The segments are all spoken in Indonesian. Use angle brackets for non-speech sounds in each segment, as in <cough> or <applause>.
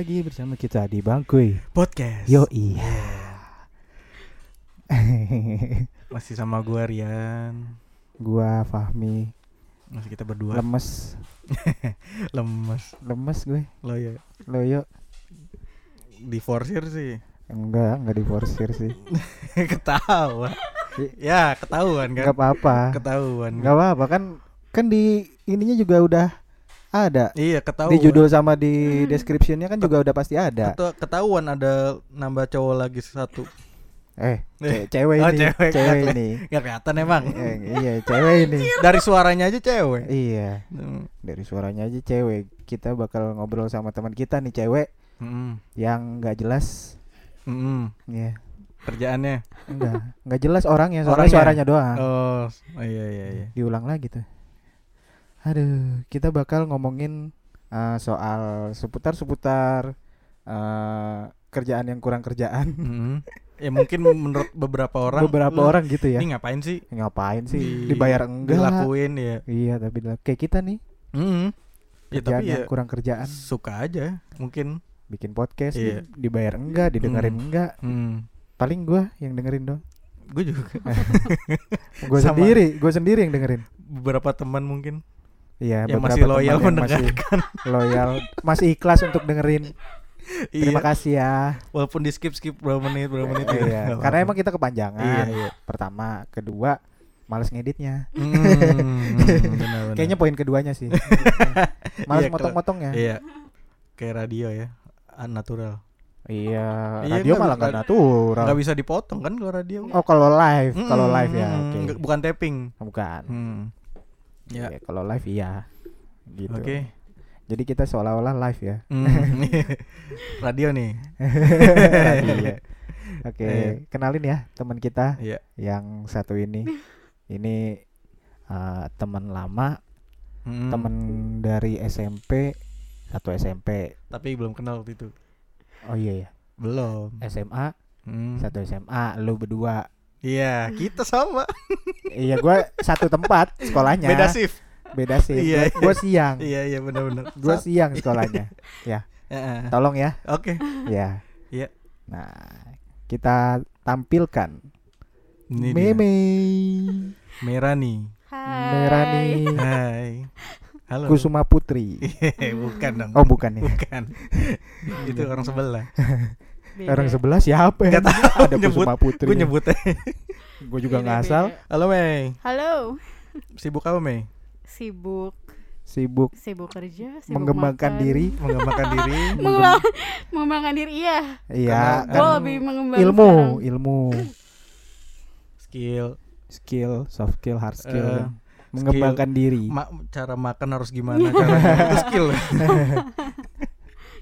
lagi bersama kita di Bangkuy podcast. Yo iya <laughs> Masih sama gua Rian. Gua Fahmi Masih kita berdua. Lemes <laughs> Lemes. Lemes gue Lo ya Loyo diforsir sih. Enggak, enggak diforsir sih <laughs> ketahuan. ya, ketahuan kan. Enggak apa-apa Ketahuan. Enggak apa-apa kan Kan di ininya juga udah ada Iya, ketahuan. Di judul sama di descriptionnya kan juga udah pasti ada ketahuan ada nambah cowok lagi satu. Eh, <laughs> ce- cewek Oh, ini cewek. Cewek Nggak ini Gak kelihatan emang. Eh, Iya, cewek ini <laughs> Dari suaranya aja cewek. Iya Hmm. Dari suaranya aja cewek Kita bakal ngobrol sama teman kita nih cewek Mm-mm. Yang nggak jelas Mm-mm. Iya Kerjaannya. Enggak, enggak jelas orangnya, soalnya Orangnya? suaranya doang. Oh, oh iya iya iya. Diulang lagi tuh. Aduh, kita bakal ngomongin uh, soal seputar-seputar uh, kerjaan yang kurang kerjaan. Mm-mm. Ya mungkin menurut beberapa orang Beberapa "Lu orang gitu ya. Ini ngapain sih? Ngapain sih? Di- Dibayar enggak? Dilakuin ya. Iya, tapi kayak kita nih, Mm Ya tapi ya kurang kerjaan, suka aja mungkin. bikin podcast di- Iya. dibayar enggak, didengerin Hmm. enggak. Hmm. Paling gua yang dengerin dong. Gue juga <laughs> Sama. sendiri, gua sendiri yang dengerin. beberapa teman mungkin Iya, yang masih loyal yang masih mendengarkan. loyal, masih ikhlas untuk dengerin. Terima iya. kasih ya. Walaupun di skip skip berapa menit berapa menit. ya, iya, karena emang kita kepanjangan. Iya iya. Pertama, kedua, males ngeditnya. Hmm, <laughs> benar, benar. Kayaknya poin keduanya sih. <laughs> males Iya, motong-motongnya. Iya. Kayak radio ya. Natural. Iya, Iya, radio nggak malah nggak natural. Nggak bisa dipotong kan kalau radio. Oh, kalau live, kalau Mm, live ya, mm, nggak- Bukan tapping. Bukan. Hmm. Ya. Iya, kalau live iya. Gitu. Oke. Jadi kita seolah-olah live ya. Hmm. <laughs> radio nih. Iya. <laughs> Oke, Iya. kenalin ya teman kita Iya. yang satu ini. Ini eh, teman lama, Hmm. teman dari SMP, satu SMP. Tapi belum kenal waktu itu. Oh iya ya. Belum. SMA, Hmm. satu SMA, lu berdua. Iya, kita sama. iya, gua satu tempat sekolahnya. Beda shift. Beda sih. Iya, Gua, gua siang. Iya, iya benar-benar. Gua siang sekolahnya. ya, Heeh. tolong ya. Oke. Ya. Iya. Nah, kita tampilkan Ini dia. Meme Merah nih. Hai. Merah nih Hai. Halo. Kusuma Putri. bukan dong. Oh, bukan ya. Bukan. Itu orang sebelah. <laughs> Beda. Orang sebelah siapa ya? <laughs> Ada nyebut. Kusuma Putri. Gue nyebut aja. Gua juga Beda, ngasal. beda. Halo Mei. Halo. Sibuk apa Mei? Sibuk, Sibuk sibuk kerja, sibuk mengembangkan makan. diri. Mengembangkan diri. <laughs> Mengembang, mengembangkan diri iya. Iya, Karena- Gue kan lebih mengembangkan ilmu, ilmu, Skill. skill, soft skill, hard skill, Eh, kan. mengembangkan diri. Ma cara makan harus gimana caranya? Itu skill. <laughs>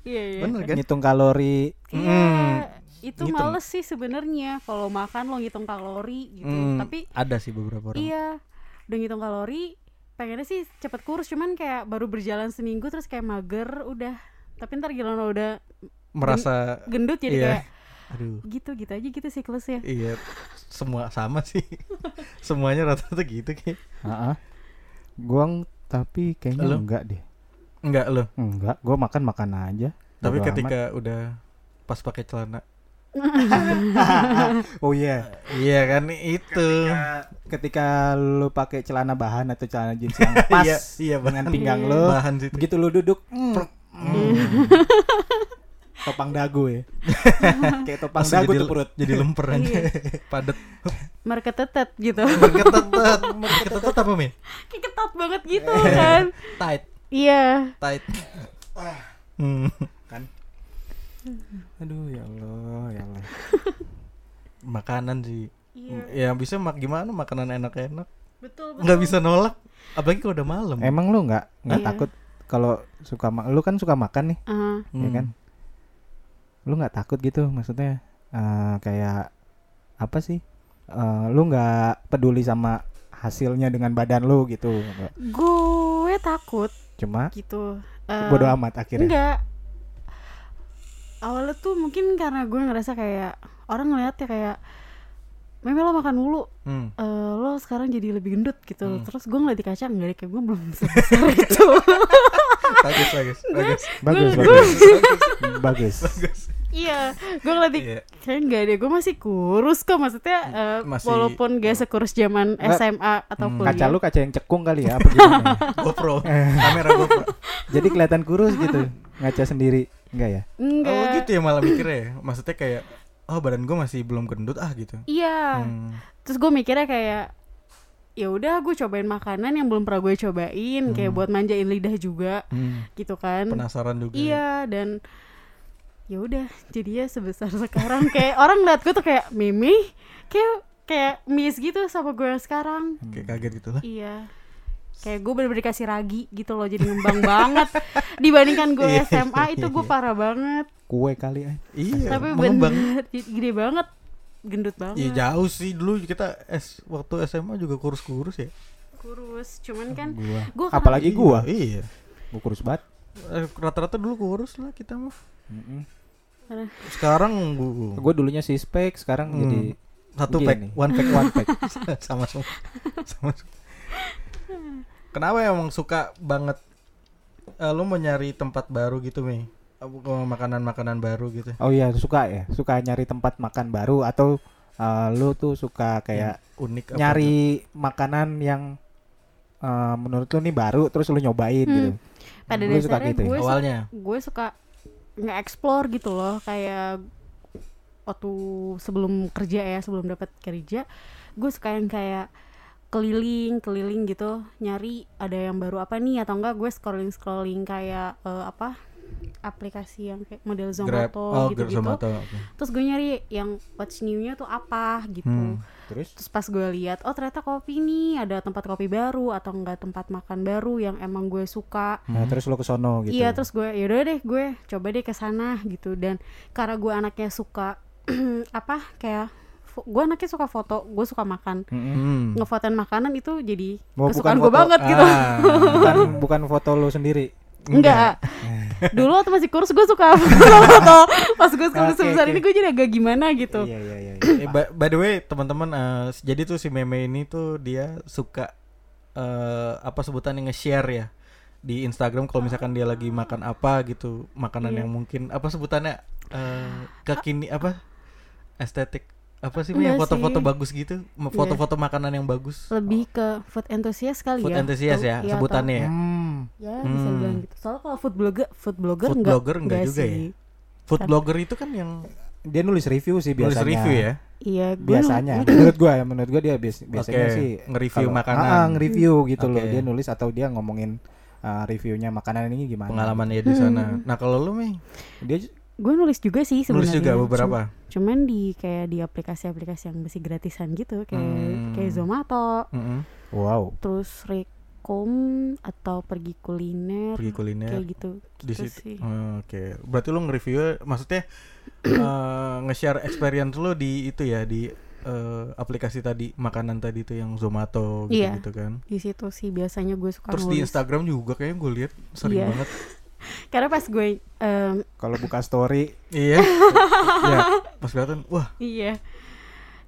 Iya iya. Bener kan? Ngitung kalori. Iya. Mm. Itu Ngitung. males sih sebenarnya kalau makan lo ngitung kalori gitu. Hmm, Tapi ada sih beberapa orang. iya, udah ngitung kalori, pengennya sih cepet kurus cuman kayak baru berjalan seminggu terus kayak mager udah. Tapi ntar gila lo udah Merasa gendut jadi Iya. kayak <laughs> aduh. gitu gitu aja gitu siklusnya. Iya, semua sama sih. <laughs> Semuanya rata-rata gitu kayak. Heeh. Gua tapi kayaknya Lu? enggak deh. Enggak loh. Enggak, gua makan-makan aja. Tapi Bodo ketika udah pas pakai celana. amat. <laughs> Oh iya. Iya kan itu. Ketika lu pakai celana bahan atau celana jeans yang <laughs> pas Iya, iya dengan pinggang Iya. lu, Bahan situ. begitu lu duduk, prek, <laughs> topang dagu ya. Kayak topang Langsung dagu jadi, tuh perut. jadi lemper aja. Iya. Padet. Merketetet gitu. Berketetet. Berketetet apa, Mi? Kayak ketat banget gitu kan. Tight. Iya. Tight. Hmm. Aduh ya Allah, ya Allah. <laughs> Makanan sih. Iya. Ya bisa mak gimana makanan enak-enak. Betul betul. Nggak bisa nolak. Apalagi kalau udah malam. Emang lu nggak nggak Iya. takut kalau suka ma- lu kan suka makan nih, Ah, ya kan? Lu nggak takut gitu maksudnya eh, kayak apa sih? Eh, lu nggak peduli sama hasilnya dengan badan lu gitu. Gue takut Cuma gitu. Eh, bodo amat akhirnya. Enggak. Awalnya tuh mungkin karena gue ngerasa kayak orang ngeliat ya kayak Meme lo makan mulu, Hmm. eh, lo sekarang jadi lebih gendut gitu. Hmm. Terus gue ngeliat di kaca enggak deh, kayak gue belum sebesar <laughs> itu. bagus bagus bagus Bagus, Gua- bagus. Bagus. bagus iya gue ngeliat di Iya. kayak enggak deh gue masih kurus kok maksudnya eh, Masih- walaupun gak sekurus zaman Nggak. SMA atau Hmm. kuliah Kaca lu kaca yang cekung kali ya apa gimana? <laughs> GoPro kamera GoPro <laughs> Jadi kelihatan kurus gitu. Ngaca sendiri. Enggak ya? enggak oh gitu ya malah mikirnya ya maksudnya kayak oh badan gue masih belum gendut ah gitu iya Hmm. terus gue mikirnya kayak ya udah gue cobain makanan yang belum pernah gue cobain kayak Hmm. buat manjain lidah juga Hmm. gitu kan penasaran juga iya dan ya udah jadinya sebesar sekarang <laughs> kayak orang liat gue tuh kayak mimi kayak kayak miss gitu sama gue sekarang kayak kaget gitu lah iya kayak gue bener-bener dikasih ragi gitu loh jadi ngembang banget <laughs> dibandingkan gue Iya, SMA itu iya, gue iya. parah banget Kue kali eh. iya tapi mengembang bener gede banget gendut banget Iya jauh sih dulu kita S waktu SMA juga kurus-kurus ya. kurus cuman kan Gua. Gua Apalagi Iya, gua. Iya. Gua kurus banget. Eh, Rata-rata dulu kurus lah kita mah. Mm-mm. Sekarang gua Gua dulunya six pack, sekarang Hmm. jadi satu pack, one pack, one pack. <laughs> sama semua. sama semua. Kenapa emang suka banget eh, lu mau nyari tempat baru gitu, Mi? Makanan-makanan baru gitu. Oh iya, suka ya. Suka nyari tempat makan baru atau uh, lu tuh suka kayak unik apa nyari makanan yang uh, menurut lu nih baru terus lu nyobain Hmm. gitu. pada Lu suka dasarnya gitu ya? gue suka, awalnya. gue suka nge-explore gitu loh kayak waktu sebelum kerja ya sebelum dapat kerja gue suka yang kayak keliling keliling gitu nyari ada yang baru apa nih atau enggak gue scrolling scrolling kayak eh, apa aplikasi yang kayak model Grab. Zomato Oh, gitu Grab gitu Zomato. oke. terus gue nyari yang what's new-nya tuh apa gitu Hmm. Terus Terus pas gue lihat, oh ternyata kopi nih ada tempat kopi baru atau enggak tempat makan baru yang emang gue suka. nah, Hmm. terus lu ke sono gitu. Iya, terus gue yaudah deh gue coba deh ke sana gitu dan karena gue anaknya suka <clears throat> apa kayak gue anaknya suka foto, gue suka makan. Mm-mm. Hmm. Ngefotoin makanan itu jadi Oh, kesukaan gue banget gitu. Ah. bukan bukan foto lu sendiri. Enggak. <laughs> Dulu waktu masih kurus gue suka foto. <laughs> Pas gue kurus Oke, sebesar oke. ini gue jadi agak gimana gitu. Iya iya iya. Eh, by, by the way teman-teman eh, jadi tuh si meme ini tuh dia suka eh apa sebutannya nge-share ya di Instagram kalau misalkan dia lagi makan apa gitu makanan Iya. yang mungkin apa sebutannya eh kekini apa estetik apa sih yang foto-foto bagus gitu Ma- foto-foto makanan yang bagus Lebih ke food enthusiast kali food ya. enthusiast Tuh, ya iya, sebutannya ya Hmm. Ya bisa Hmm. dibilang gitu. Soalnya kalau food blogger, food blogger Food enggak, blogger enggak juga ya? sih. food Kan- blogger itu kan yang Dia nulis review sih nulis biasanya. review ya Iya, gue Biasanya menurut gua ya, menurut gua dia bias- biasanya Oke, sih nge-review kalau- makanan. Ah, ah, nge-review gitu loh. Oke. Dia nulis atau dia ngomongin uh, reviewnya makanan ini gimana. pengalamannya di sana nah kalau lu Mi Dia gue nulis juga sih nulis sebenarnya. juga beberapa Cum- Cuman di kayak di aplikasi-aplikasi yang masih gratisan gitu, kayak Hmm. kayak Zomato, Mm-mm. wow. terus Rekom atau pergi kuliner, pergi kuliner kayak gitu. di gitu situ. sih. Oh, Oke, berarti lu nge-review maksudnya <clears throat> eh, nge-share experience lu di itu ya di eh, aplikasi tadi makanan tadi itu yang Zomato gitu, Iya. gitu kan. Di situ sih biasanya gue suka Terus di nulis. Instagram juga kayaknya gue lihat sering Iya. banget. <laughs> Karena pas gue em, Kalau buka story iya. <laughs> Iya, pas kelihatan wah, iya.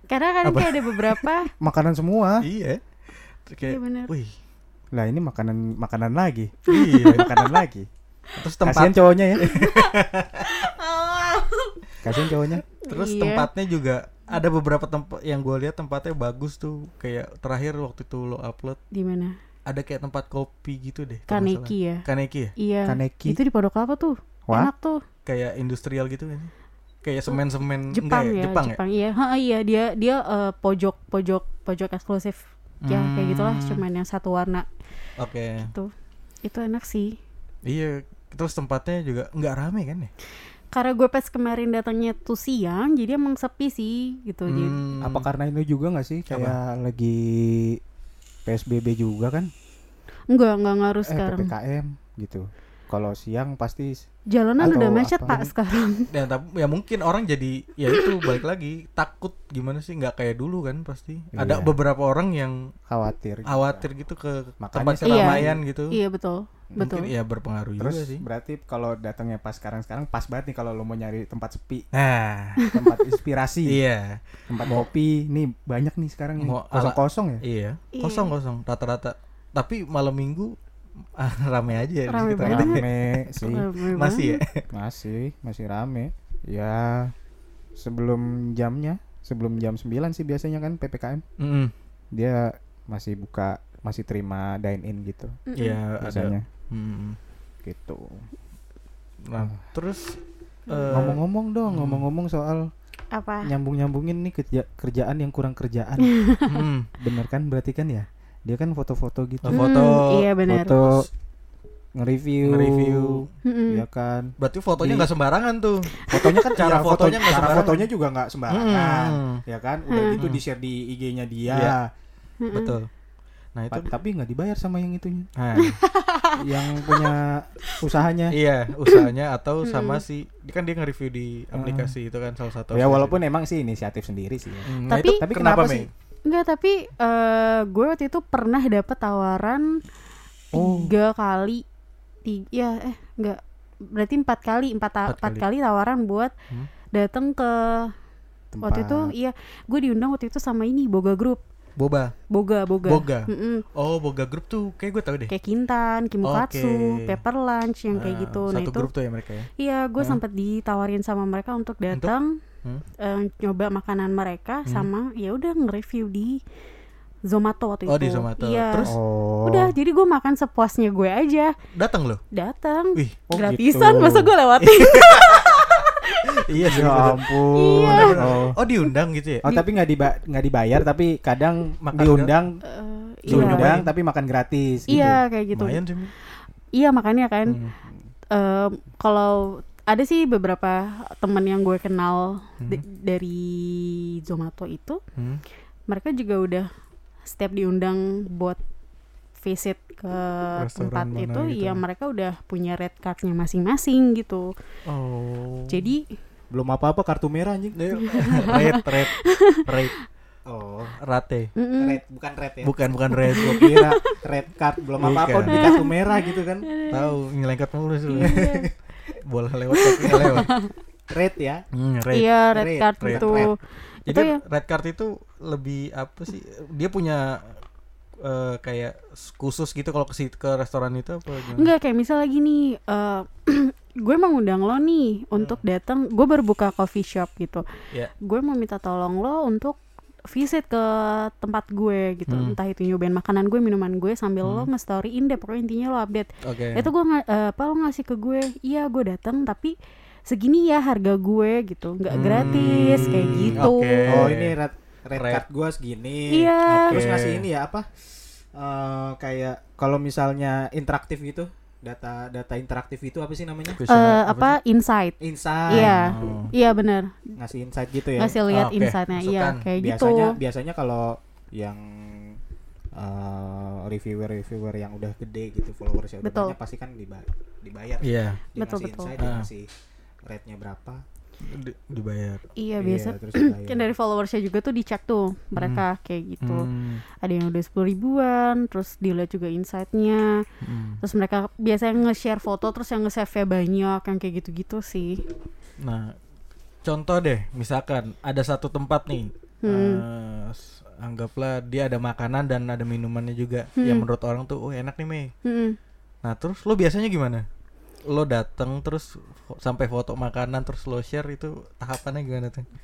Karena kan Apa? kayak ada beberapa <laughs> makanan semua. iya. Terus kayak, Iya, bener. wih, Lah ini makanan makanan lagi. iya. makanan lagi. Terus Kasihan tempat cowoknya ya. <laughs> Kasihan cowoknya. terus Iya. tempatnya juga ada beberapa tempat yang gue lihat tempatnya bagus tuh. Kayak terakhir waktu itu lo upload di mana? ada kayak tempat kopi gitu deh. Kaneki ya. Kaneki ya? Iya. Kaneki. Itu di Pondok Kelapa tuh. Wah. Enak tuh. kayak industrial gitu kan kayak semen-semen Jepang enggak ya, Jepang, Jepang, iya. Ha, iya, dia dia eh, pojok pojok pojok eksklusif. Ya, kayak gitulah, Hmm. cuman yang satu warna. Oke Itu enak sih. iya terus tempatnya juga nggak rame kan ya Karena gue pas kemarin datangnya tuh siang, jadi emang sepi sih gitu. Jadi Hmm, Apa karena ini juga nggak sih kayak lagi PSBB juga kan? enggak enggak ngaruh Eh sekarang. PPKM gitu. Kalau siang pasti Jalanan Atau udah macet, Pak, gitu. sekarang. <laughs> ya, tapi- ya mungkin orang jadi ya itu balik lagi takut gimana sih nggak kayak dulu kan pasti ada Iya. beberapa orang yang khawatir. gitu. khawatir gitu ke Makanya tempat keramaian gitu iya, betul. mungkin Betul. ya berpengaruh Terus juga sih berarti kalau datangnya pas sekarang-sekarang pas banget nih kalau lo mau nyari tempat sepi, nah tempat inspirasi, <laughs> iya tempat kopi. Nih banyak nih sekarang kosong-kosong ya. iya Iya. kosong kosong rata-rata tapi malam minggu Ah, rame aja ya di Rame sekitar banget. kita. rame sih Rame Masih ya? masih masih rame ya sebelum jamnya sebelum jam 9 sih biasanya kan ppkm Mm-mm. dia masih buka masih terima dine in gitu. Iya, ada. biasanya Mm. gitu Nah, terus eh, ngomong-ngomong dong hmm. ngomong-ngomong soal apa nyambung-nyambungin nih kerja kerjaan yang kurang kerjaan <laughs> mm, bener kan berarti kan ya dia kan foto-foto gitu Oh, foto, Mm, iya benar foto nge-review nge-review. Mm-mm. ya kan Berarti fotonya nggak sembarangan tuh. fotonya kan <laughs> Cara ya, foto- fotonya nggak cara sembarangan. fotonya juga nggak sembarangan Mm. ya kan udah Hmm. gitu di share di IG-nya dia Iya. Mm-mm. Betul. Nah, itu Pa- tapi nggak dibayar sama yang itunya nah, <laughs> yang punya usahanya iya, usahanya atau sama si dia kan dia nge-review di aplikasi itu kan salah satu. ya walaupun emang sih inisiatif sendiri sih ya. Mm, nah Tapi- itu tapi kenapa, kenapa sih? Enggak tapi eh gue waktu itu pernah dapet tawaran Oh. tiga kali tiga ya eh enggak berarti empat kali empat, ta- Empat empat kali. kali. tawaran buat Hmm. datang ke waktu itu Tempat. iya gue diundang waktu itu sama ini Boga Group Boba. Boga Boga, Boga. Mm-mm. Oh, Boga Group tuh kayak gue tahu deh. kayak Kintan Kimukatsu Oke. Paper Lunch yang kayak Ah, gitu nah Satu itu grup tuh ya mereka ya. iya gue Ah. sempat ditawarin sama mereka untuk datang Hmm. eh, nyoba makanan mereka Hmm. sama ya udah nge-review di Zomato waktu Oh, itu di Zomato. iya Terus? oh udah jadi gue makan sepuasnya gue aja Datang loh. datang Wih, Oh, gratisan gitu. masa gue lewatin <laughs> iya sih. ya ampun Iya. Oh. Oh, diundang gitu ya? Oh tapi nggak diba nggak dibayar tapi kadang Makan diundang iya diundang tapi makan gratis gitu. iya kayak gitu Lumayan sih. Mi. iya makanya kan Hmm. em, kalau ada sih beberapa teman yang gue kenal d- dari Zomato itu Hmm. mereka juga udah setiap diundang buat visit ke Restoran tempat itu gitu. ya mereka udah punya red cardnya masing-masing gitu Oh. jadi Belum apa-apa kartu merah anjing. <laughs> red, red, red, Oh, rate. mm-mm. red bukan red ya. Bukan, bukan red. Gua kira red card belum apa-apa udah di kartu merah gitu kan. Tahu nyelengkat mulu sih. Bola lewat tapi nggak lewat. <laughs> Red ya. Hmm, red. iya red, Red, card red, itu red. Jadi itu ya red card itu lebih apa sih? Dia punya eh, kayak khusus gitu kalau ke sit- ke restoran itu apa gimana? Enggak kayak misal lagi nih eh, <clears throat> gue mau ngundang lo nih untuk datang gue baru buka coffee shop gitu Ya. gue mau minta tolong lo untuk visit ke tempat gue gitu Hmm. entah itu nyobain makanan gue minuman gue sambil lo nge-storyin deh pokoknya intinya lo update Oke. itu gue eh, apa lo ngasih ke gue iya gue datang tapi segini ya harga gue gitu nggak Hmm, gratis kayak gitu oke. Oh, ini red red, Red. card gua segini. Iya. Terus Oke. ngasih ini ya apa? Eh kayak kalau misalnya interaktif gitu, data data interaktif itu apa sih namanya? Bisa- Eh, apa insight Insight. iya Oh. iya bener Ngasih insight gitu ya. ngasih lihat Oke, insightnya iya kayak gitu biasanya biasanya kalau yang eh, reviewer-reviewer yang udah gede gitu followersnya udah Betul. banyak pasti kan diba- dibayar. Iya, Dia Betul, betul. insight, Ah. ngasih rate-nya berapa. Di- dibayar. iya biasa terus <clears throat> dibayar. kan dari followersnya juga tuh dicek tuh mereka kayak gitu Hmm, ada yang udah sepuluh ribuan terus dilihat juga insightnya hmm. terus mereka biasanya nge-share foto terus yang nge-save banyak yang kayak gitu-gitu sih Nah, contoh deh, misalkan ada satu tempat nih, Hmm. s- anggaplah dia ada makanan dan ada minumannya juga, Hmm. yang menurut orang tuh, oh enak nih Mei. Mm-mm. Nah, terus lo biasanya gimana? Lo datang terus fo- sampai foto makanan terus lo share itu tahapannya gimana tuh? <laughs>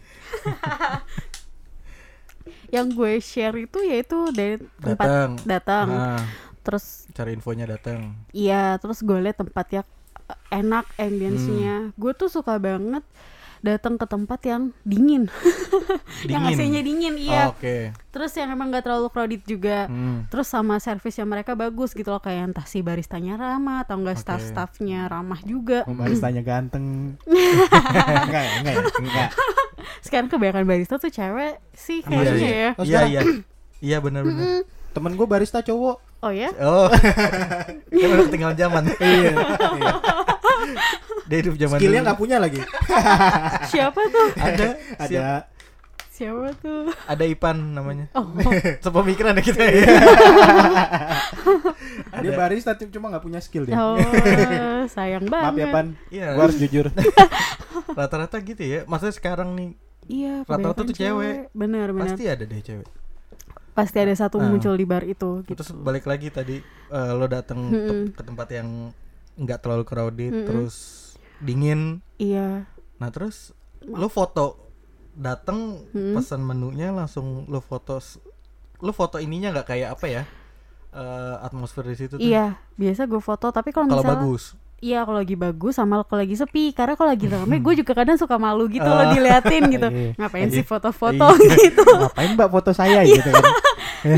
yang gue share itu yaitu dari tempat Datang, datang nah, terus cari infonya datang. iya terus gue liat tempat yang enak ambience-nya Hmm. gue tuh suka banget datang ke tempat yang dingin, <laughs> yang AC-nya dingin iya Oh, Oke. terus yang emang gak terlalu crowded juga Hmm. terus sama servisnya mereka bagus gitu loh kayak entah si baristanya ramah atau enggak Oke. staff-staffnya ramah juga Oh, baristanya ganteng. <laughs> enggak ya, enggak ya, enggak. sekarang kebanyakan barista tuh cewek sih Iya, kayaknya iya. ya Oh, Iya, iya. Iya benar-benar. Temen gue barista cowok. oh ya Oh. <laughs> kan udah ketinggalan zaman. Iya. Dia hidup zaman Skillnya nggak punya lagi. <laughs> siapa tuh ada Ada siapa tuh ada Ipan namanya. oh <laughs> Sepemikiran ya kita ya. <laughs> dia barista tapi cuma nggak punya skill dia. oh sayang Maaf banget ya Pan, Iya. gue harus jujur. Rata-rata gitu ya. Maksudnya sekarang nih iya Rata-rata tuh cewek. bener bener pasti ada deh cewek. pasti ada satu Ah. muncul di bar itu gitu Terus balik lagi tadi eh, lo datang te- ke tempat yang nggak terlalu crowded, Mm-mm. terus dingin. iya Nah terus lo foto datang Mm-mm. pesan menunya langsung lo foto lo foto ininya nggak kayak apa ya eh, atmosfer di situ tuh. iya biasa gue foto tapi kalau Kalau misalnya bagus. iya kalau lagi bagus sama kalau lagi sepi karena kalau lagi rame gue juga kadang suka malu gitu Ah. loh diliatin gitu <laughs> Iya. ngapain Iya. sih foto-foto <laughs> gitu <laughs> Ngapain mbak foto saya gitu kan?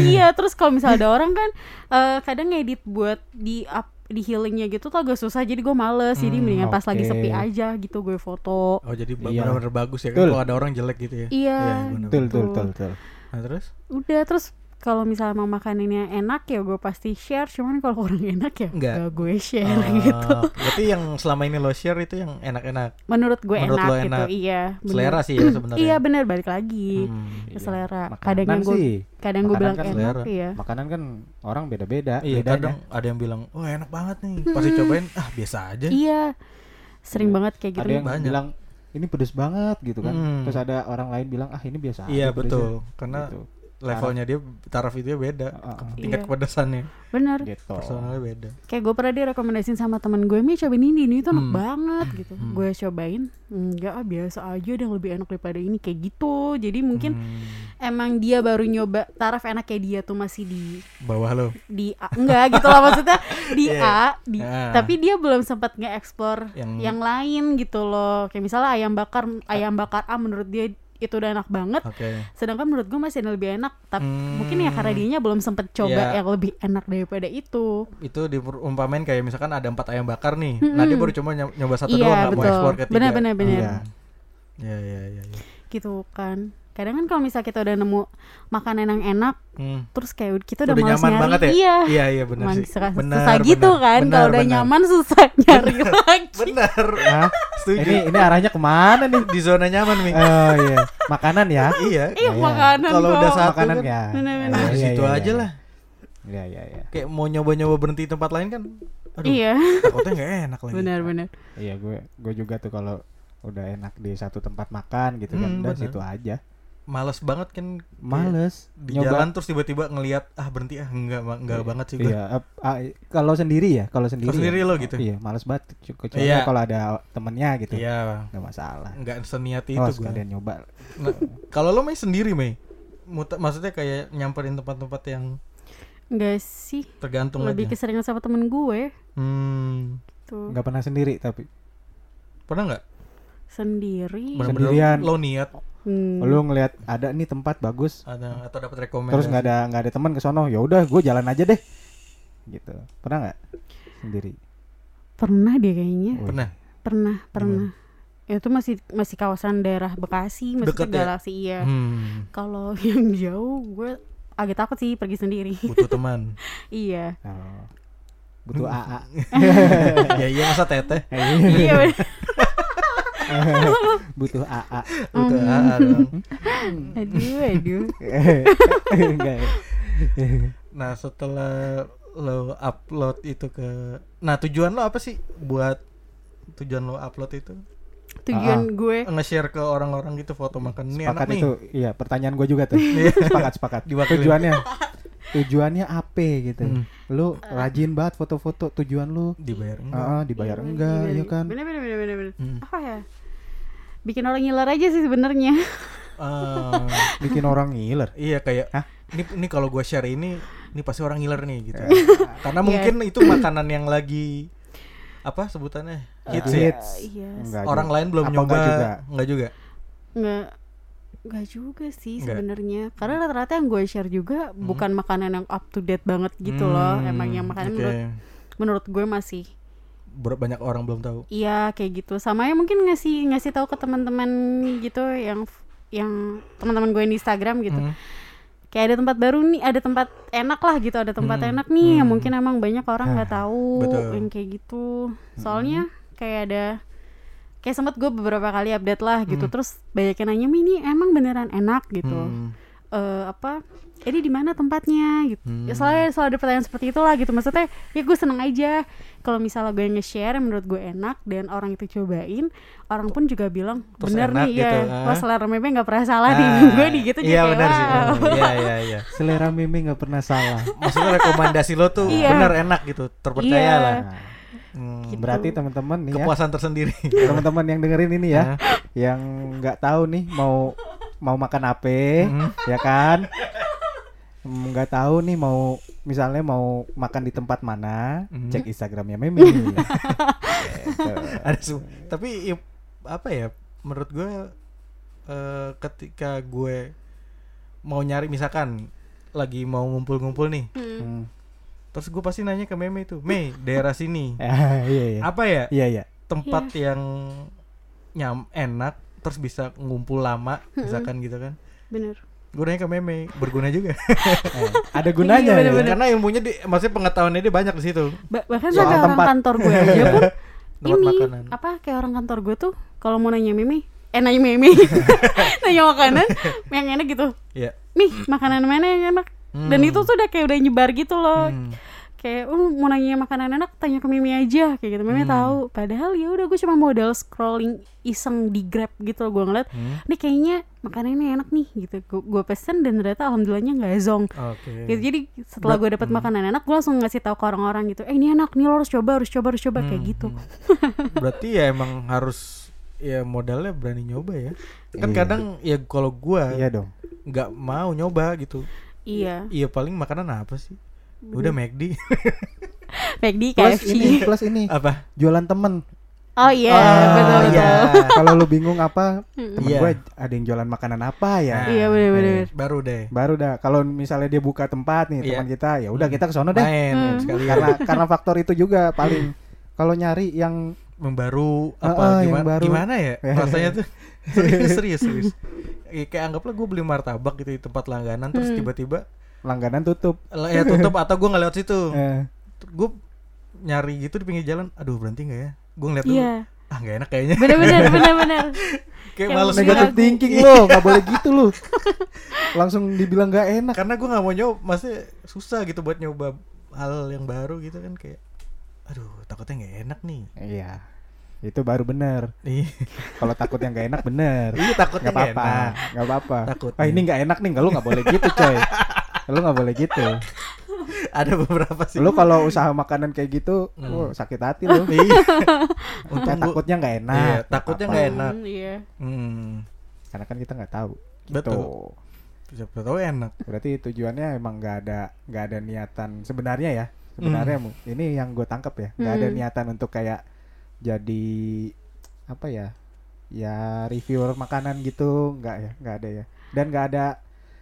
iya terus kalau misalnya ada orang kan eh, kadang ngedit buat di up di healingnya gitu tuh agak susah jadi gue males jadi Hmm, mendingan pas lagi sepi aja gitu gue foto Oh jadi Iya. benar-benar bagus ya kan kalau ada orang jelek gitu ya. Iya. Betul, betul, Betul. betul, betul. Nah terus udah terus kalau misalnya mau makanannya enak ya gue pasti share cuman kalau <laughs> kurang enak ya Enggak. nggak gue share Ah, gitu Berarti yang selama ini lo share itu yang enak-enak. menurut gue Menurut enak, lo gitu enak. iya bener. Selera sih ya <clears throat> sebenarnya. iya bener balik lagi Hmm, Iya. selera Makanan kadang yang gue kadang gue bilang kan enak selera. iya makanan kan orang beda-beda. Iya bedanya. kadang ada yang bilang, oh enak banget nih. Pas dicobain, ah biasa aja. iya sering banget kayak gitu ada yang Banyak. bilang ini pedes banget gitu kan. Hmm. Terus ada orang lain bilang ah ini biasa Iya aja pedesnya." betul, karena Gitu. Levelnya dia taraf itu beda, Ah, ah. tingkat Iya. kepedasannya, bener Gitu. personalnya beda. kayak gue pernah direkomendasiin sama temen gue mi cobain ini ini tuh enak Hmm. banget gitu Hmm. gue cobain enggak ah, biasa aja ada yang lebih enak daripada ini kayak gitu jadi mungkin Hmm, emang dia baru nyoba taraf enak kayak dia tuh masih di bawah lo. di A enggak gitu lah maksudnya di Iya. A di Ah. tapi dia belum sempat nge-explore Yang- yang, lain gitu loh kayak misalnya ayam bakar ayam bakar A menurut dia itu udah enak banget Oke. sedangkan menurut gue masih lebih enak tapi Hmm. mungkin ya karena dianya belum sempet coba Iya. yang lebih enak daripada itu Itu diumpamin kayak misalkan ada empat ayam bakar nih. Nah dia baru cuma nyo- nyoba satu iya doang, nggak mau explore ketiga. benar benar benar Iya. Iya iya iya. iya. gitu kan kadang kan kalau misalnya kita udah nemu makanan yang enak Hmm. terus kayak kita udah, Udah malas nyaman nyari banget ya? iya Iya iya benar Emang sih. suka- Benar, susah gitu benar. kan Benar, kalau udah benar. nyaman susah <laughs> nyari lagi Benar. Hah? Setuju. ini ini arahnya ke mana nih? di zona nyaman nih. Oh iya, makanan ya. iya. iya Iya. makanan Kalau udah satu makanan kan. ya. Ah, Iya, di iya, situ iya, aja iya. lah. Iya iya iya. Kayak mau nyoba-nyoba berhenti di tempat lain kan. Aduh, iya takutnya nggak enak lagi. benar-benar Iya gue gue juga tuh kalau udah enak di satu tempat makan gitu kan Hmm, udah bener. situ aja. Males banget kan Males di jalan terus tiba-tiba ngelihat ah berhenti ah enggak ma- enggak banget sih gua. Iya, kalau sendiri ya, kalau sendiri. Kalau sendiri ya, lo gitu? Iya, males banget cu- kecuali Iya. kalau ada temennya gitu. Iya, Nggak masalah. enggak seniat oh, itu gua. sekalian nyoba. Nah, kalau lo main sendiri, Mei. Muta- maksudnya kayak nyamperin tempat-tempat yang enggak sih tergantung lebih aja. keseringan sama temen gue Hmm. tuh Nggak pernah sendiri tapi Pernah nggak? sendiri Bener-bener Sendirian. Lo niat Hmm. lu ngelihat ada nih tempat bagus, ada atau dapat rekomendasi. terus nggak ada nggak ada teman ke sono, ya udah gue jalan aja deh. Gitu. Pernah nggak sendiri? pernah deh kayaknya. Pernah. pernah pernah itu masih masih kawasan daerah Bekasi Deket maksudnya ya? galaksi iya Hmm. kalau <laughs> yang jauh gue agak takut sih pergi sendiri Butuh <laughs> teman. iya Oh. Butuh AA. <laughs> ya iya masa teteh. iya bener. <laughs> Butuh AA. Butuh. AA dong. aduh aduh ya. Nah, setelah lo upload itu ke Nah, tujuan lo apa sih buat tujuan lo upload itu? tujuan gue Nge-share ke orang-orang gitu foto makan ini enak Sepakat nih. itu, iya pertanyaan gue juga tuh. sepakat sepakat. Diwakilin. Tujuannya, tujuannya apa gitu? Hmm. Lu rajin banget foto-foto. Tujuan lu, Dibayar enggak? ah, dibayar enggak, ya kan? bener bener bener bener, bener. Hmm. apa ya bikin orang ngiler aja sih sebenarnya <laughs> Ah, Bikin orang ngiler. iya kayak Hah? ini ini kalau gua share ini ini pasti orang ngiler nih gitu. Eh, Karena <laughs> Iya. mungkin itu makanan yang lagi apa sebutannya? Hits ya. Hits. iya Enggak Orang juga. lain belum Apa nyoba. enggak juga? Enggak juga. nggak nggak juga sih Nggak. sebenarnya karena rata-rata yang gue share juga bukan makanan yang up to date banget gitu loh Hmm, emang yang makanan oke. menurut menurut gue masih banyak orang belum tahu. iya kayak gitu sama ya mungkin ngasih ngasih tahu ke teman-teman gitu yang yang teman-teman gue di Instagram gitu Hmm. kayak ada tempat baru nih ada tempat enak lah gitu ada tempat Hmm, enak nih yang hmm. mungkin emang banyak orang nggak tahu Betul. yang kayak gitu soalnya kayak ada kayak sempat gue beberapa kali update lah gitu Hmm. terus banyak yang nanya "Mi, ini emang beneran enak gitu Hmm. Eh, apa ini di mana tempatnya gitu Hmm. ya selalu selalu ada pertanyaan seperti itulah gitu maksudnya ya gue seneng aja kalau misalnya gue nge-share menurut gue enak dan orang itu cobain orang pun juga bilang Terus bener enak nih gitu, ya ah. wah selera meme nggak pernah salah nih Ah, gue di gitu iya kayak, benar sih wow. iya iya iya <laughs> Selera meme nggak pernah salah. maksudnya rekomendasi lo tuh Iya. benar enak gitu terpercaya Iya. lah Hmm, Gitu. berarti teman-teman nih ya, kepuasan tersendiri teman-teman yang dengerin ini ya, yang nggak tahu nih mau mau makan apa, Hmm. ya kan? Hmm, nggak tahu nih mau misalnya mau makan di tempat mana, Hmm. cek Instagramnya Mimi. <laughs> Gitu. ada tapi i- apa ya menurut gue eh, ketika gue mau nyari misalkan lagi mau ngumpul-ngumpul nih Hmm. Hmm. terus gue pasti nanya ke meme itu Mei daerah sini <laughs> Ah, iya iya. apa ya Iya iya. tempat yang nyam enak terus bisa ngumpul lama misalkan gitu kan bener gue nanya ke meme berguna juga <laughs> Eh, ada gunanya Iya, ya. bener-bener. karena ilmunya di maksudnya pengetahuannya dia banyak di situ Ba- bahkan Soal sampai orang tempat. kantor gue aja <laughs> pun tempat ini makanan apa kayak orang kantor gue tuh kalau mau nanya meme eh nanya meme <laughs> nanya makanan yang enak gitu Iya. nih makanan mana yang enak dan Hmm. itu tuh udah kayak udah nyebar gitu loh Hmm. Kayak uh, mau nanya makanan enak tanya ke Mimi aja kayak gitu Mimi Hmm. tahu padahal ya udah gue cuma modal scrolling iseng di Grab gitu gue ngeliat Hmm. nih kayaknya makanannya enak nih gitu gue, gue pesen dan ternyata alhamdulillahnya nggak zong oke gitu jadi setelah gue dapat makanan enak gue langsung ngasih tahu ke orang-orang gitu eh ini enak nih lo harus coba harus coba harus coba kayak Hmm, gitu hmm. Berarti ya emang harus ya modalnya berani nyoba ya. Kan Iya. kadang ya kalau gua Iya dong. nggak mau nyoba gitu. iya Iya paling makanan apa sih? Udah McD. <laughs> McD Plus KFC ini plus ini apa? jualan temen. oh iya Ah, betul betul iya. <laughs> Kalau lu bingung apa, temen Iya. gue ada yang jualan makanan apa ya? Nah, iya bener-bener Baru deh. Baru dah. Kalau misalnya dia buka tempat nih Iya. teman kita, ya udah kita ke sono deh. Main Hmm. sekali Karena karena faktor itu juga paling <laughs> kalau nyari yang membaru apa yang gimana baru. gimana ya rasanya tuh serius serius serius Ya, kayak anggaplah gue beli martabak gitu di tempat langganan terus Hmm. Langganan tutup. lah, ya tutup atau gue nggak lewat situ <laughs> Eh, gue nyari gitu di pinggir jalan aduh berhenti nggak ya gue ngeliat dulu iya ah nggak enak kayaknya bener-bener <laughs> bener-bener kayak males negative ragu. thinking lo, nggak boleh gitu lu. <laughs> Langsung dibilang nggak enak. karena gue nggak mau nyoba masih susah gitu buat nyoba hal yang baru gitu kan kayak aduh takutnya nggak enak nih Iya. Itu baru bener. Ih, Kalau takut yang nggak enak bener. iya takutnya Gak nggak apa-apa, gak apa-apa. Takutnya. Ah ini nggak enak nih, lu nggak boleh gitu coy. Lu nggak boleh gitu. <laughs> ada beberapa sih Lu kalau usaha makanan kayak gitu, Hmm. wah, sakit hati lu. <laughs> iya untung gua- takutnya nggak enak. Iya, takutnya nggak enak. Hmm, iya hmm, Karena kan kita nggak tahu. betul Tuh. siapa tahu enak Berarti tujuannya emang nggak ada nggak ada niatan sebenarnya ya. Sebenarnya mu- ini yang gue tangkap ya, nggak ada Hmm. niatan untuk kayak jadi apa ya? Ya reviewer makanan gitu, nggak ya, nggak ada ya. Dan nggak ada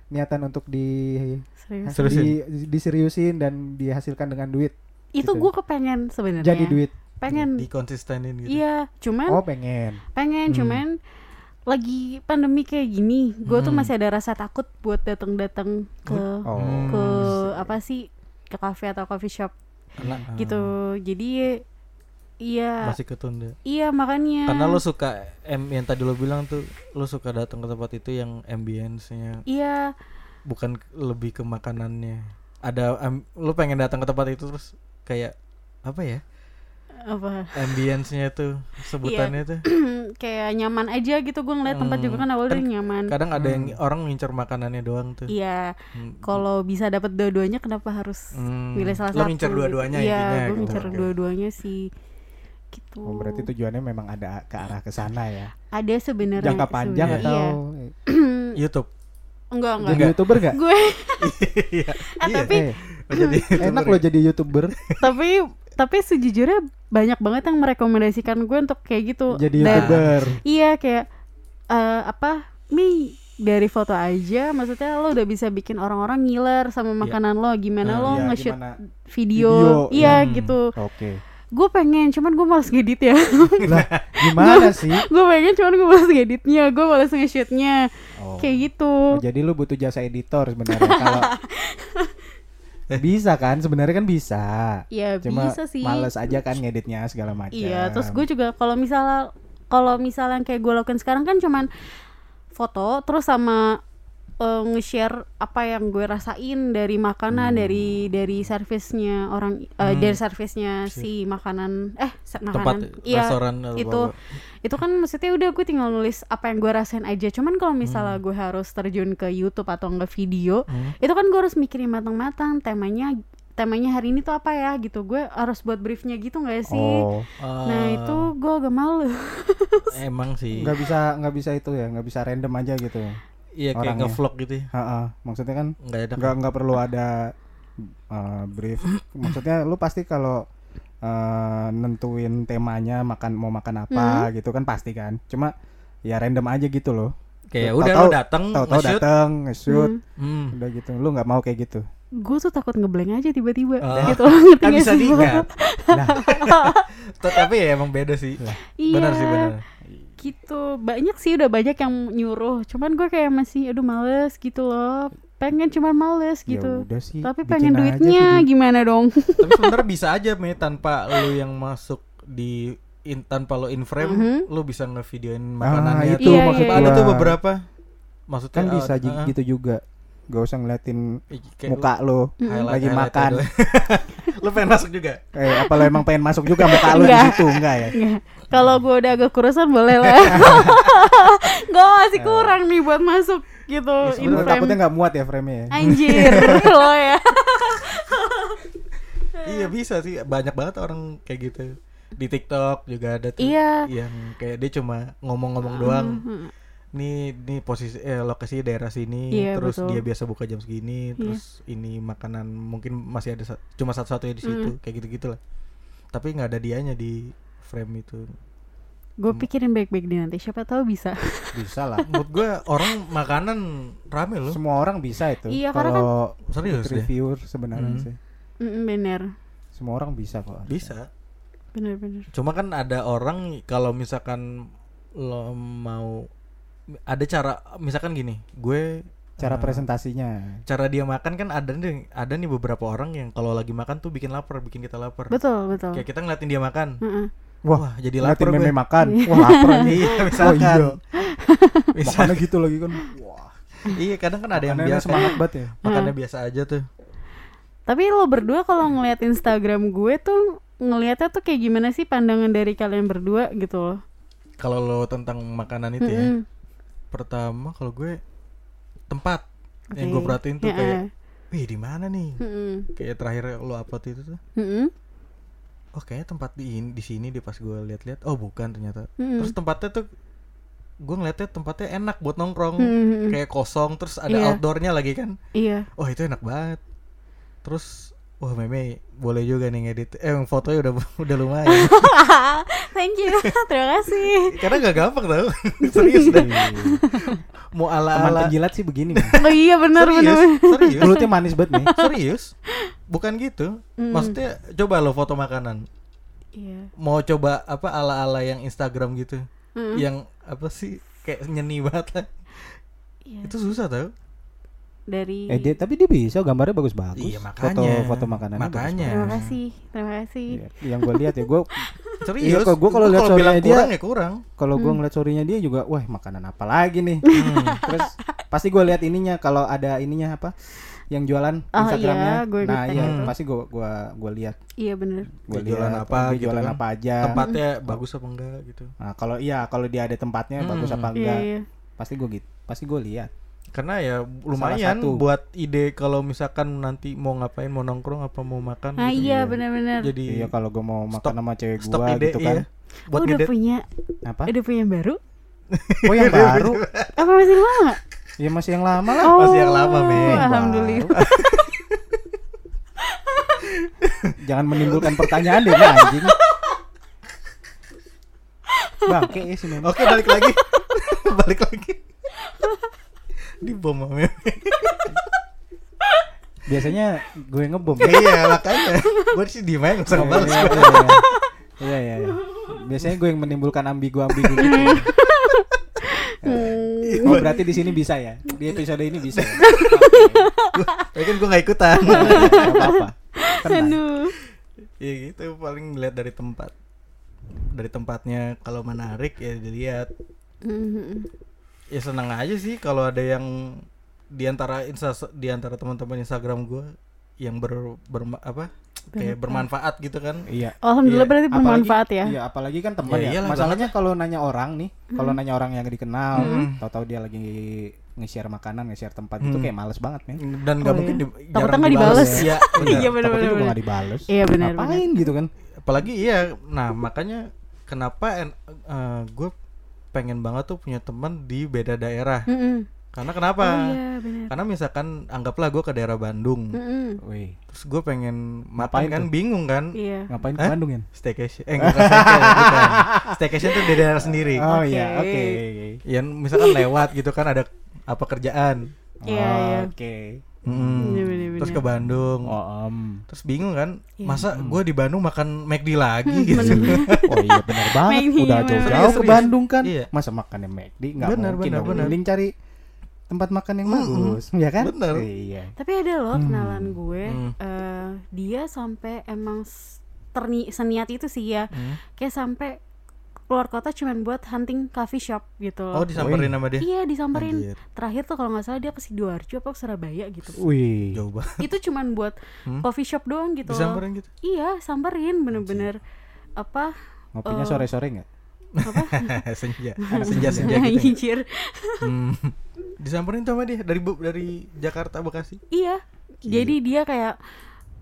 niatan untuk di serius Seriusin. di, diseriusin dan dihasilkan dengan duit. itu gitu. gue kepengen sebenarnya Jadi duit. pengen dikonsistenin gitu iya cuman Oh, pengen. pengen Hmm. cuman lagi pandemi kayak gini gue tuh Hmm. masih ada rasa takut buat datang-datang ke Oh. Hmm. ke apa sih ke cafe atau coffee shop ah, gitu jadi iya. Masih ketunda. Iya makanya. Karena lo suka em yang tadi lo bilang tuh lo suka datang ke tempat itu yang ambience-nya. Iya. Bukan lebih ke makanannya. Ada am- lo pengen datang ke tempat itu terus kayak apa ya? Apa? Ambience-nya tuh sebutannya Iya. tuh. <clears throat> Kayak nyaman aja gitu gue ngeliat tempat juga kan awalnya Kan nyaman. kadang ada yang orang ngincer makanannya doang tuh. Iya. Hmm. kalau bisa dapat dua-duanya kenapa harus Hmm. milih salah Lo satu ngincer gitu. dua-duanya iya intinya gue gitu. ngincer dua-duanya sih gitu Oh, berarti tujuannya memang ada ke arah ke sana ya. ada sebenarnya Jangka panjang sebenarnya, atau iya. YouTube enggak <clears throat> enggak jadi youtuber gak? gue iya <laughs> Ah, iya. tapi Eh, jadi <laughs> enak loh jadi youtuber, <laughs> tapi tapi sejujurnya banyak banget yang merekomendasikan gue untuk kayak gitu jadi Dan- youtuber. iya kayak eh, apa mi dari foto aja maksudnya lo udah bisa bikin orang-orang ngiler sama makanan lo gimana Nah, lo Iya, nge-shoot video, Video, iya hmm. gitu Oke. Gue pengen cuman gue males ngedit ya. <laughs> Lah, gimana sih? gue pengen cuman gue males ngeditnya. Gue males nge-shootnya. Oh. kayak gitu. Oh, jadi lu butuh jasa editor sebenarnya. Kalau <laughs> bisa kan? Sebenarnya kan bisa. Ya cuma bisa sih. males aja kan ngeditnya segala macam. Iya, terus gue juga kalau misalnya kalau misalnya kayak gue lakukan sekarang kan cuman foto terus sama eh, nge-share apa yang gue rasain dari makanan Hmm. dari dari servisnya orang eh, Hmm. dari servisnya si makanan eh se- tempat makanan iya restoran itu apa. itu kan maksudnya udah gue tinggal nulis apa yang gue rasain aja cuman kalau misalnya Hmm. gue harus terjun ke YouTube atau nge video Hmm. itu kan gue harus mikirin matang-matang temanya temanya hari ini tuh apa ya gitu gue harus buat briefnya gitu nggak sih Oh, nah Ah, itu gue agak malu emang sih nggak bisa nggak bisa itu ya, nggak bisa random aja gitu. Iya kayak orangnya. ngevlog gitu ya Ha-ha, maksudnya kan nggak ada nggak nggak perlu ada uh, brief. <laughs> Maksudnya lu pasti kalau uh, nentuin temanya makan mau makan apa gitu kan pasti kan. Cuma ya random aja gitu loh. kayak udah lo datang Tahu-tahu nge-shoot datang nge-shoot, Hmm. hmm. udah gitu. Lu nggak mau kayak gitu. Gue tuh takut ngeblank aja tiba-tiba Oh. gitu ngerti kan nggak bisa sih? diingat Nah, <laughs> tapi ya emang beda sih iya benar sih benar gitu banyak sih udah banyak yang nyuruh cuman gue kayak masih aduh males gitu loh pengen cuman males ya gitu udah sih. tapi pengen aja duitnya video. gimana dong tapi sebenarnya bisa aja me tanpa lu yang masuk di in, tanpa lo in frame Mhm. lu bisa ngevideoin Ah, makanannya itu Iya, maksud iya, ada gua. tuh beberapa maksudnya kan ah, bisa ah, gitu juga. Gak usah ngeliatin kayak muka lu lu highlight- lagi highlight makan. <laughs> lu pengen masuk juga Eh, apa lo emang pengen masuk juga muka lu di Enggak. situ enggak ya? Kalau gue udah agak kurusan boleh lah <laughs> gue masih kurang nih buat masuk gitu Ya, in frame takutnya nggak muat ya frame-nya ya. anjir <laughs> lo ya iya bisa sih banyak banget orang kayak gitu di TikTok juga ada tuh Iya. yang kayak dia cuma ngomong-ngomong doang Mhm. Nih nih posisi eh, lokasi daerah sini Iya, terus betul. dia biasa buka jam segini Iya. terus ini makanan mungkin masih ada sa- cuma satu-satunya di situ Mm. kayak gitu gitulah tapi nggak ada dianya di frame itu gue pikirin baik-baik deh nanti siapa tahu bisa <laughs> Bisa lah. menurut gue orang makanan rame loh Semua orang bisa itu. Iya, karena Kalau serius deh reviewer sebenarnya Hmm. sih. Mm, bener Semua orang bisa kok. bisa bener-bener cuma kan ada orang kalau misalkan lo mau ada cara misalkan gini gue Cara eh, presentasinya. cara dia makan kan ada nih ada nih beberapa orang yang kalau lagi makan tuh bikin lapar bikin kita lapar betul betul kayak kita ngeliatin dia makan Mm-mm. wah, jadi lapar ngeliatin gue meme makan. Wah, lapar nih. iya misalkan iya. <laughs> Bisa. Makannya gitu lagi kan. Wah. iya kadang kan ada yang biasa semangat banget ya. makannya biasa aja tuh Tapi lo berdua kalau ngeliat Instagram gue tuh ngelihatnya tuh kayak gimana sih pandangan dari kalian berdua gitu loh. kalau lo tentang makanan itu ya Mm-mm. Pertama kalau gue tempat yang Oke. gue perhatiin tuh Ya, kayak wih di mana nih Mm-mm. kayak terakhir lo upload itu tuh Mm-mm. oh kayaknya tempat di di sini di pas gue lihat-lihat oh bukan ternyata Mm-mm. terus tempatnya tuh gue ngeliatnya tempatnya enak buat nongkrong Mm-mm. kayak kosong terus ada Iya. outdoornya lagi kan Iya. wah itu enak banget terus wah meme boleh juga nih ngedit eh fotonya udah <laughs> udah lumayan <laughs> Thank you. <laughs> Terima kasih. karena gak gampang tau serius deh mau ala Teman ala penjilat sih begini. Oh iya benar serius benar. serius Mulutnya manis banget nih. serius bukan gitu Mm. maksudnya coba lo foto makanan Iya. mau coba apa ala ala yang Instagram gitu Mm. yang apa sih kayak nyeni banget lah Iya. itu susah tau Dari Eh dia, tapi dia bisa gambarnya bagus-bagus. Iya, Foto makanya. foto makanan. Makanya. Terima kasih. Terima kasih. Yang gue lihat ya gue <laughs> serius Iya, kalau gua kalau lihat story-nya dia- kurang ya kurang kalau gue Hmm. ngeliat storynya dia juga, wah makanan apa lagi nih? Hmm. <laughs> Terus pasti gue lihat ininya kalau ada ininya apa yang jualan Oh, Instagramnya. iya, gua nah iya yang itu. pasti gue gua gua lihat, Iya benar. gue jualan lihat apa gitu jualan kan. apa aja. tempatnya bagus apa enggak gitu Nah kalau iya kalau dia ada tempatnya Hmm. bagus apa Iya enggak, iya. pasti gue gitu, pasti gue lihat. Karena ya lumayan satu. buat ide kalau misalkan nanti mau ngapain mau nongkrong apa mau makan Ah gitu. iya benar-benar. jadi Iya kalau gue mau makan stok- sama cewek gue ide gitu iya kan. buat Oh, udah punya Apa? udah punya yang baru? Oh yang baru? Apa masih lama? ya masih yang lama lah. Oh, Masih yang lama, Mei. Alhamdulillah. Jangan menimbulkan pertanyaan deh Mei, anjing. Bangke ya si Meme. oke balik lagi <laughs> balik lagi di bom sama Meme. Biasanya gue ngebom. iya makanya gue sih diem aja nggak usah ngebales Iya, iya, iya. Iya, iya, iya. Biasanya gue yang menimbulkan ambigu-ambigu gitu. Hmm. Oh, berarti di sini bisa ya? Di episode ini bisa ya? tapi kan gue nggak ikutan Gak apa-apa. Tenang. Aduh. ya gitu paling lihat dari tempat dari tempatnya kalau menarik ya dilihat Mhm. Ya senang aja sih kalau ada yang di antara insta di antara teman-teman Instagram gue yang ber, berma- apa kayak bermanfaat gitu kan Iya. Alhamdulillah Iya, berarti bermanfaat ya. Iya, apalagi kan teman Ya ya. iyalah, Masalahnya kalau nanya orang nih, kalau nanya orang yang dikenal, Hmm. tahu-tahu dia lagi nge-share makanan, nge-share tempat itu Hmm. kayak males banget, men. dan nggak Oh, mungkin iya. di, Takutnya jarang nggak dibales. Iya, <laughs> Iya, benar. bener, bener, juga bener. nggak dibales. Iya, benar, Ngapain gitu kan? apalagi iya nah makanya kenapa gue pengen banget tuh punya teman di beda daerah Mm-mm. karena kenapa Oh iya benar. karena misalkan anggaplah gue ke daerah Bandung Mm-mm. Wih, terus gue pengen Ngapain makan kan tuh? bingung kan Iya. ngapain ke? Bandung ya? staycation eh enggak staycation <laughs> bukan staycation tuh di daerah sendiri Oh Oke. iya, oke. yang misalkan lewat gitu kan ada apa kerjaan Iya, Oh, iya. Oke. Mm. Iya, bener-bener. terus ke Bandung Oh, om. terus bingung kan Iya. masa gue di Bandung makan McD lagi <laughs> gitu <laughs> Oh iya benar banget. Main Udah jauh-jauh ke. Bandung kan. Iya. Masa makannya McD nggak mungkin benar, dong. benar. Mending cari tempat makan yang Mm-mm. bagus, ya kan? Benar. Iya. Tapi ada loh Hmm. kenalan gue, Hmm. eh, dia sampai emang terni seniat itu sih ya, Hmm. kayak sampai keluar kota cuman buat hunting coffee shop gitu oh loh. disamperin sama dia Iya disamperin. Anjir. Terakhir tuh kalau nggak salah dia ke sidoarjo apa ke Surabaya gitu. Wih. jauh banget itu cuman buat Hmm? coffee shop doang gitu. loh. disamperin gitu Iya samperin bener-bener apa? Ngopinya Oh. sore-sore nggak? <laughs> senja senja senja gitu ya. Anjir. Hmm. disamperin tuh sama dia dari dari Jakarta Bekasi Iya. Jadi dia kayak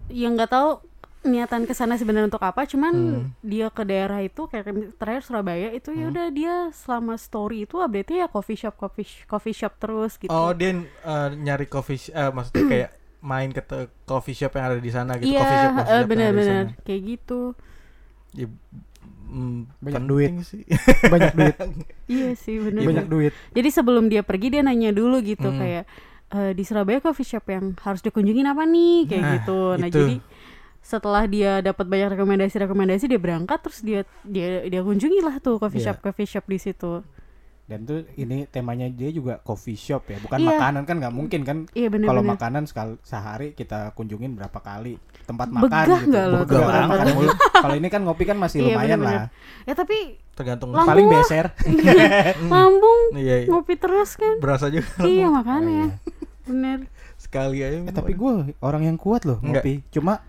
yang nggak tahu niatan ke sana sebenarnya untuk apa, cuman Hmm. dia ke daerah itu kayak terakhir Surabaya itu ya udah dia selama story itu update ya coffee shop coffee sh- coffee shop terus gitu. oh dia eh, nyari coffee sh- eh, maksudnya <clears throat> kayak main ke coffee shop yang ada di sana gitu Iya, coffee shop, coffee shop yang ada di benar-benar sana. kayak gitu. Ya, mm, Banyak duit. sih <laughs> Banyak duit. Iya sih benar. Banyak duit. Jadi sebelum dia pergi dia nanya dulu gitu Hmm. kayak "Eh, di Surabaya coffee shop yang harus dikunjungin apa nih kayak Nah, gitu. Nah itu. jadi setelah dia dapat banyak rekomendasi-rekomendasi dia berangkat terus dia dia dia kunjungi lah tuh coffee Iya. shop coffee shop di situ. Dan tuh ini temanya dia juga coffee shop ya, bukan Iya. makanan kan nggak mungkin kan? Iya Kalau makanan sekali sehari kita kunjungin berapa kali tempat Begah makan gitu. Begah? Mulu. Kalau ini kan ngopi kan masih Iya, lumayan bener-bener. lah. Ya tapi tergantung Lambung Paling lah. beser. <laughs> lambung <laughs> iya, iya. ngopi terus kan. berasa juga iya makanya. Bener. sekali aja Eh, minum tapi gue orang yang kuat loh Enggak. ngopi. Cuma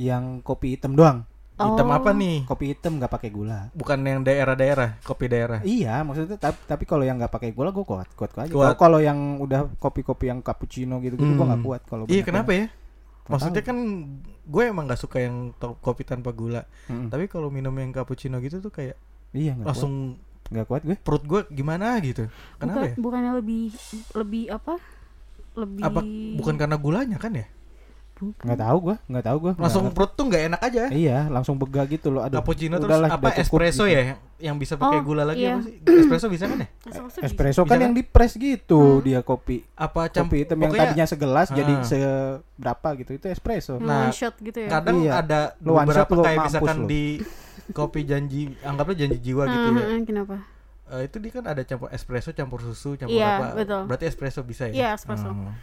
yang kopi hitam doang. hitam Oh. apa nih Kopi hitam nggak pakai gula. bukan yang daerah-daerah kopi daerah Iya, maksudnya tapi, tapi kalau yang nggak pakai gula gue kuat, kuat kuat aja. Kuat. Kalau kalau yang udah kopi-kopi yang cappuccino gitu gitu gue Hmm. nggak kuat kalau iya kenapa ya maksudnya tahu. kan gue emang nggak suka yang to- kopi tanpa gula Mm-mm. tapi kalau minum yang cappuccino gitu tuh kayak iya kuat, langsung nggak kuat gue. perut gue gimana gitu kenapa Bukan, ya bukannya lebih lebih apa? Lebih apa bukan karena gulanya kan ya. Nggak tahu gue, nggak tahu gue. langsung perut tuh nggak enak aja Iya, langsung bega gitu loh. Aduh, cappuccino terus udahlah, apa espresso gitu. ya yang bisa pakai Oh, gula lagi iya. apa sih espresso bisa kan ya Espresso. Espresso Bisa kan kan? yang di press gitu Hmm. dia kopi. apa camp Kopi hitam yang tadinya segelas jadi Ah. seberapa gitu itu espresso. Nah, one shot gitu ya. kadang Iya. ada Lu one shot, beberapa kayak misalkan lu. di kopi janji anggaplah janji jiwa gitu ya Hmm, hmm, kenapa? Eh, itu dia kan ada campur espresso campur susu campur Iya, apa betul. berarti espresso bisa ya Iya, espresso. Oh.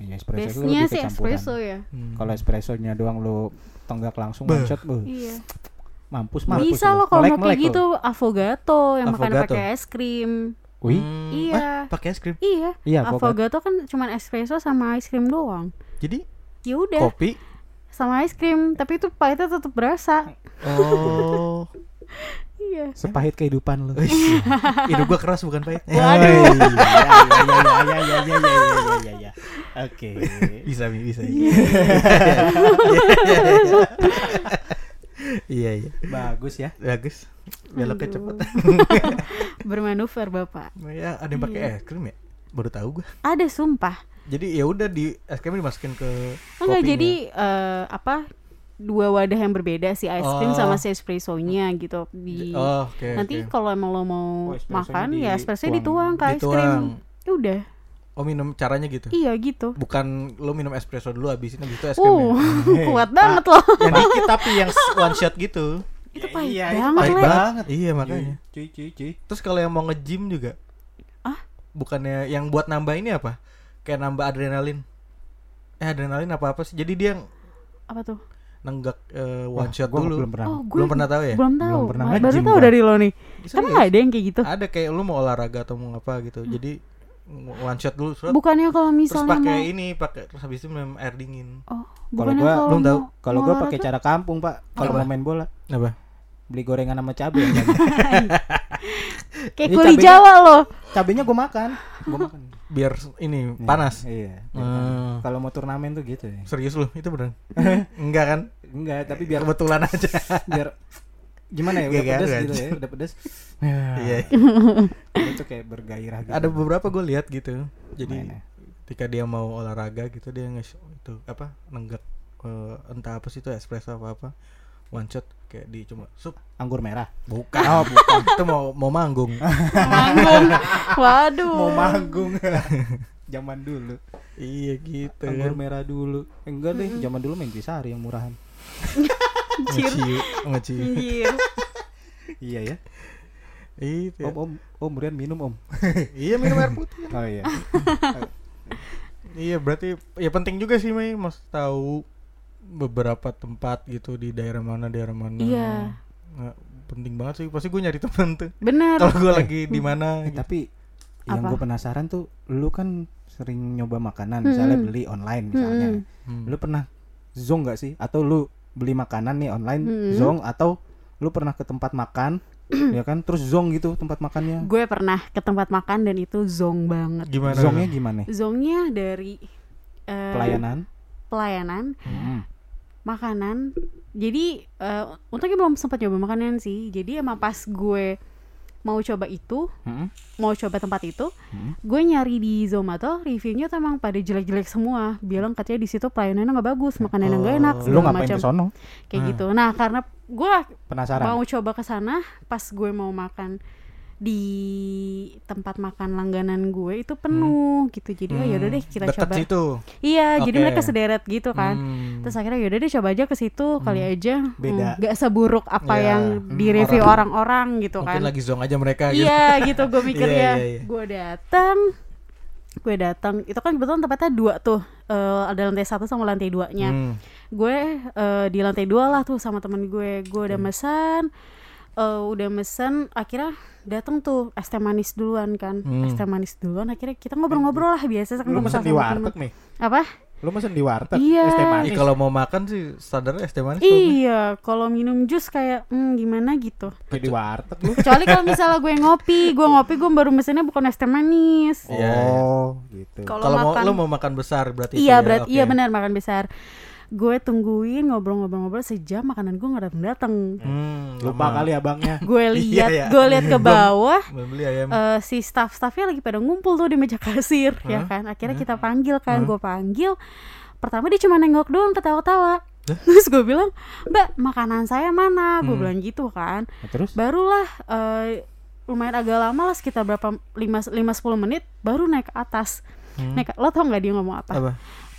Iya, espresso itu lebih sih espresso ya. Hmm. Kalau espressonya doang lu tenggak langsung one shot, Iya. mampus mampus. Bisa lo kalau mau kayak gitu avogato yang makan pakai es krim. Wih, Hmm, Iya. ah, pakai es krim Iya. iya. Avogato kan cuma espresso sama es krim doang. jadi Ya udah, kopi sama es krim, tapi itu pahitnya tetap berasa. oh <laughs> Iya. Sepahit kehidupan lu. Hidup gua keras bukan pahit. Waduh. Ya ya ya ya ya ya ya ya. Oke. Okay. Bisa bisa. bisa. Iya iya. Bagus ya. Bagus. Beloknya cepet. Bermanuver Bapak. Ya, ada yang pakai iya. es krim ya? Baru tahu gua. Ada sumpah. Jadi ya udah di es krim dimasukin ke Enggak, kopinya. jadi uh, apa Dua wadah yang berbeda si es krim Oh. sama si espressonya gitu di oh oke nanti oke. kalau emang lo mau Oh, makan ya espresso dituang. dituang ke es Dituang. krim. Ya udah. oh minum caranya gitu Iya gitu. bukan lo minum espresso dulu habisin habis itu es krim Uh, ya? <laughs> kuat banget loh. yang dikit tapi yang one shot gitu <laughs> itu Ya, pahit iya, itu banget, pahit banget. iya makanya Cuy, cuy, cuy. terus kalau yang mau nge-gym juga Ah? bukannya yang buat nambah ini apa kayak nambah adrenalin eh adrenalin apa apa sih jadi dia Apa tuh? Nenggak Wah, one shot gua dulu belum pernah. Oh, gue belum pernah tahu ya Belum tahu. Belum pernah Baru tahu dari lo nih. Serius? Emang ada yang kayak gitu? ada kayak lu mau olahraga atau mau apa gitu Hmm. jadi one shot dulu terus, bukannya kalau terus misalnya pakai mau ini pakai terus habis itu minum air dingin oh Kalau gua belum tahu. Kalau gua pakai cara kampung, Pak. Kalau mau main bola, apa beli gorengan sama cabai. <laughs> kayak kuli Jawa loh Cabenya gua makan. Gua makan. Biar ini Iya, panas Iya. Hmm. Kalau mau turnamen tuh gitu ya. serius lu itu beneran <laughs> enggak kan Enggak, tapi biar kebetulan aja <laughs> biar gimana ya udah Iya, pedes iya. gitu ya udah pedes <laughs> iya itu kayak bergairah gitu ada beberapa gue lihat gitu jadi Mainnya. ketika dia mau olahraga gitu dia nge itu apa nenggak eh, entah apa sih itu espresso apa apa one shot kayak di cuma sup? Anggur merah. Bukan. Oh bukan. Itu mau mau manggung. Manggung. Waduh. Mau manggung. Zaman dulu. Iya gitu anggur kan merah dulu. Eh, enggak deh zaman dulu main Gisari yang murahan. Ngeciu Anjir. iya ya. Itu om om om Rian minum om. Iya minum air putih. Oh iya. Iya berarti ya penting juga sih Mei mas tahu beberapa tempat gitu di daerah mana daerah mana. Iya. Nggak, penting banget sih pasti gue nyari temen tuh. Bener. Kalau gue lagi di <laughs> mana Eh, gitu. tapi yang gue penasaran tuh lu kan sering nyoba makanan misalnya Mm-mm. beli online misalnya. Hmm. lu pernah zong gak sih? Atau lu beli makanan nih online Mm-mm. zong? Atau lu pernah ke tempat makan <clears throat> ya kan? Terus zong gitu tempat makannya? Gue pernah ke tempat makan dan itu zong banget. Gimana? Zongnya gimana? Zongnya dari eh, pelayanan pelayanan Mm-mm. makanan jadi eh, untungnya belum sempat nyoba makanan sih jadi emang pas gue mau coba itu Mm-mm. mau coba tempat itu Mm-mm. gue nyari di Zomato reviewnya tuh emang pada jelek-jelek semua bilang katanya di situ pelayanannya nggak bagus makanannya nggak enak Oh. lu segala ngapain macam kayak Hmm. gitu nah karena gue penasaran mau coba ke sana pas gue mau makan di tempat makan langganan gue itu penuh gitu jadi oh yaudah deh kita Hmm. Deket coba situ iya jadi Oke. mereka sederet gitu kan Hmm. terus akhirnya yaudah deh coba aja ke situ kali aja hmm, Beda. nggak seburuk apa Iya. yang di Hmm, review orang- orang-orang gitu mungkin kan lagi zong aja mereka gitu iya gitu gue mikir Iya, ya iya, iya. gue datang gue datang itu kan kebetulan tempatnya dua tuh Eh, ada lantai satu sama lantai duanya Hmm. gue eh, di lantai dua lah tuh sama temen gue gue udah mesen eh, udah mesen akhirnya datang tuh es teh manis duluan kan. Hmm. es teh manis duluan akhirnya kita ngobrol-ngobrol lah biasa kan lu mesen sama di warteg nih apa? Lu mesen di warteg Iya. es teh manis? Kalau mau makan sih standarnya es teh manis iya kalau minum jus kayak hmm, gimana gitu. Kayak di warteg lu kecuali kalau misalnya gue ngopi gue ngopi gue baru mesennya bukan es teh manis. Iya, iya. oh gitu. Kalau mau makan- lu mau makan besar berarti iya ya, berat oke. iya benar makan besar gue tungguin ngobrol-ngobrol-ngobrol sejam makanan gue nggak datang datang Hmm, lupa lama. kali abangnya. <laughs> Gue lihat iya. gue lihat ke bawah Belum beli ayam. eh, si staff-staffnya lagi pada ngumpul tuh di meja kasir ya kan? Akhirnya kita panggil kan gue panggil. Pertama dia cuma nengok doang ketawa-tawa <laughs> terus gue bilang mbak makanan saya mana? Gue bilang gitu kan. Nah, terus? Barulah eh, lumayan agak lama lah sekitar berapa lima lima sepuluh menit baru naik ke atas. Naik ke- lo tau nggak dia ngomong apa? Apa?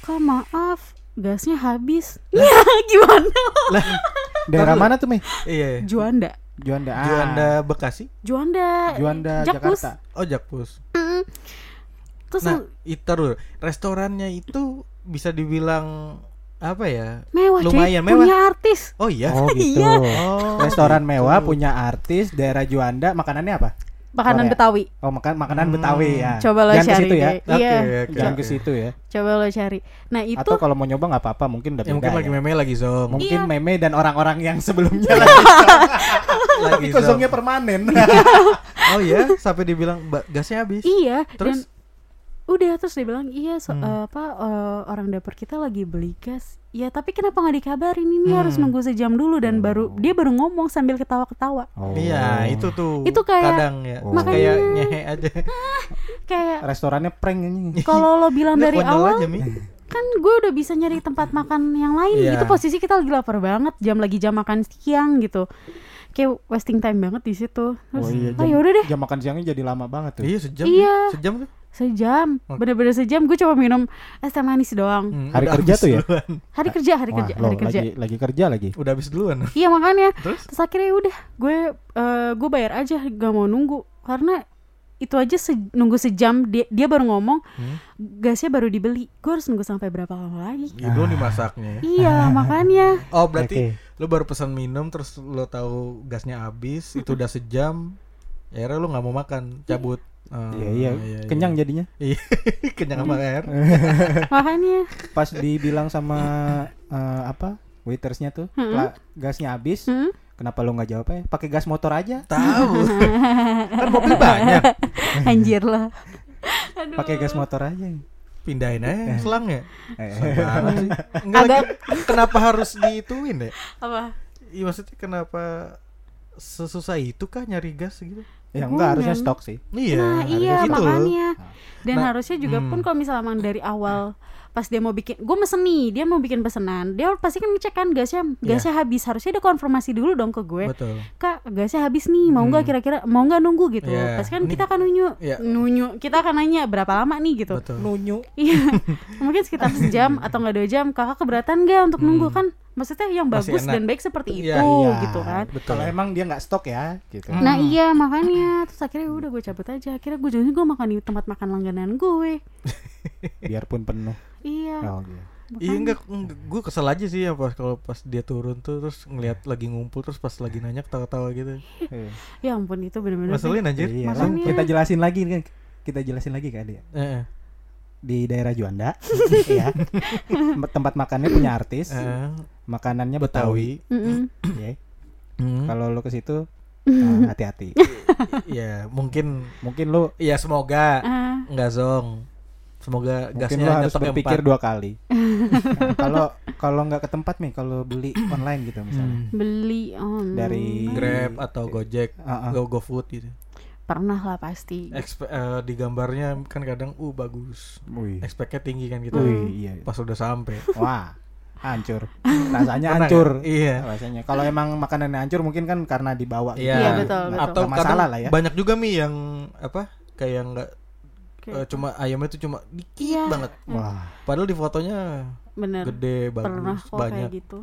Kak maaf gasnya habis. Ya <laughs> gimana? Lah daerah mana tuh Mei iya. Iya. Juanda. Juanda. Ah. Juanda Bekasi? Juanda. Juanda Jakpus. Jakarta. Oh Jakpus. Terus nah itu restorannya itu bisa dibilang apa ya? Mewah cuy. Lumayan mewah. punya artis. Oh iya? Oh gitu. <laughs> Iya. oh restoran mewah gitu. punya artis daerah Juanda. Makanannya apa makanan Korea. Betawi oh makan makanan Hmm. Betawi ya coba lo Jangan ke cari situ ya deh. Iya oke. jangan ke situ ya coba lo cari nah itu atau kalau mau nyoba nggak apa-apa mungkin udah ya mungkin beda lagi ya. meme lagi zong mungkin Iya. meme dan orang-orang yang <laughs> sebelumnya lagi lagi <laughs> tapi kosongnya permanen <laughs> oh iya sampai dibilang gasnya habis iya terus dan udah terus dia bilang iya so- Hmm. eh, apa eh, orang dapur kita lagi beli gas ya tapi kenapa nggak dikabarin ini harus Hmm. nunggu sejam dulu dan baru dia baru ngomong sambil ketawa-ketawa Oh. iya itu tuh Itu kayak- kadang ya Oh. Terus kayak nyehe aja kayak restorannya prank ini kalau lo bilang dari awal aja, Mi. kan gue udah bisa nyari tempat makan yang lain Iya. itu posisi kita lagi lapar banget jam lagi jam makan siang gitu kayak wasting time banget di situ terus oh iya oh yaudah deh jam makan siangnya jadi lama banget tuh iya sejam Iya. sejam tuh sejam. Bener-bener sejam gue cuma minum es teh manis doang. Hmm, Hari kerja tuh ya? duluan. hari kerja hari Wah, kerja lo hari kerja. lagi lagi kerja lagi? Udah habis duluan. <laughs> Iya makanya. Terus? Terus akhirnya ya udah gue eh, gue bayar aja gak mau nunggu. Karena itu aja se- nunggu sejam dia, dia baru ngomong Hmm. gasnya baru dibeli. Gue harus nunggu sampai berapa lama lagi? Itu dimasaknya ya. iya <laughs> makanya. Oh berarti Oke. lu baru pesan minum terus lu tahu gasnya habis itu udah sejam. Ya akhirnya lu nggak mau makan cabut Oh, Iya iya, kenyang jadinya. Iya, <laughs> kenyang sama air. <laughs> makanya Pas dibilang sama eh, apa waitersnya tuh, Mm-mm. "Lah, gasnya habis. Hmm? Kenapa lu nggak jawab ya? Pakai gas motor aja. Tahu. <laughs> kan mobil banyak. anjir lah Aduh. Pakai gas motor aja. Pindahin aja selangnya. Eh, Banget sih. Enggak lagi, kenapa harus diituin ya? apa Iya maksudnya kenapa sesusah itu kah nyari gas gitu? Ya enggak harusnya stok sih. Iya, nah iya gitu loh. makanya dan Nah, harusnya juga pun hmm. kalau misalnya dari awal pas dia mau bikin gue mesen nih dia mau bikin pesanan dia pasti kan ngecek kan gasnya gasnya habis harusnya dia konfirmasi dulu dong ke gue Iya. Betul. kak gasnya habis nih mau nggak Hmm. kira-kira mau nggak nunggu gitu Iya. pasti kan Ini- kita akan nunyu Iya. nunyu kita akan nanya berapa lama nih gitu Betul. Nunyu. iya mungkin sekitar sejam atau nggak dua jam kakak keberatan nggak untuk nunggu Hmm. kan maksudnya yang Masih bagus enak. dan baik seperti itu Iya, gitu kan Betul. Kalau emang dia nggak stok ya, gitu. Hmm. Nah iya makanya terus akhirnya udah gue cabut aja akhirnya gue juga gue makan di tempat makan langganan gue Biarpun penuh. iya Oh, iya. Iya enggak, gue kesel aja sih ya pas kalau pas dia turun tuh terus ngelihat lagi ngumpul terus pas lagi nanya ketawa-tawa gitu. Iya. ya ampun itu sih. Ngeselin anjir. Iya, kan Makanya. kita jelasin lagi kan. Kita jelasin lagi kan dia. Heeh. Di daerah Juanda, <laughs> ya. Tempat makannya punya artis, Heeh. makanannya Betawi. Ya. Hmm. Kalau lu ke situ eh, hati-hati. Iya, mungkin Mungkin lu ya semoga Ah, enggak zong. Semoga mungkin gasnya lu harus berpikir dua kali. Nah, Kalau kalau nggak ke tempat nih, kalau beli online gitu misalnya. Hmm. beli on Dari- Grab atau Gojek, Ah, ah. Go GoFood gitu. pernah lah pasti Expe- eh, di gambarnya kan kadang uh bagus. Expect-nya tinggi kan gitu. Wih, iya. Pas udah sampai. Wah, hancur. Rasanya Pernah hancur. nggak? Iya. Rasanya. Kalau emang makanannya hancur mungkin kan karena dibawa gitu. Iya, Iya, betul, betul. Atau masalah lah ya. banyak juga mi yang apa kayak nggak Kayak eh, cuma ayamnya itu cuma dikit Iya. banget. Wah, Padahal di fotonya bener gede pernah bagus kok banyak. kayak gitu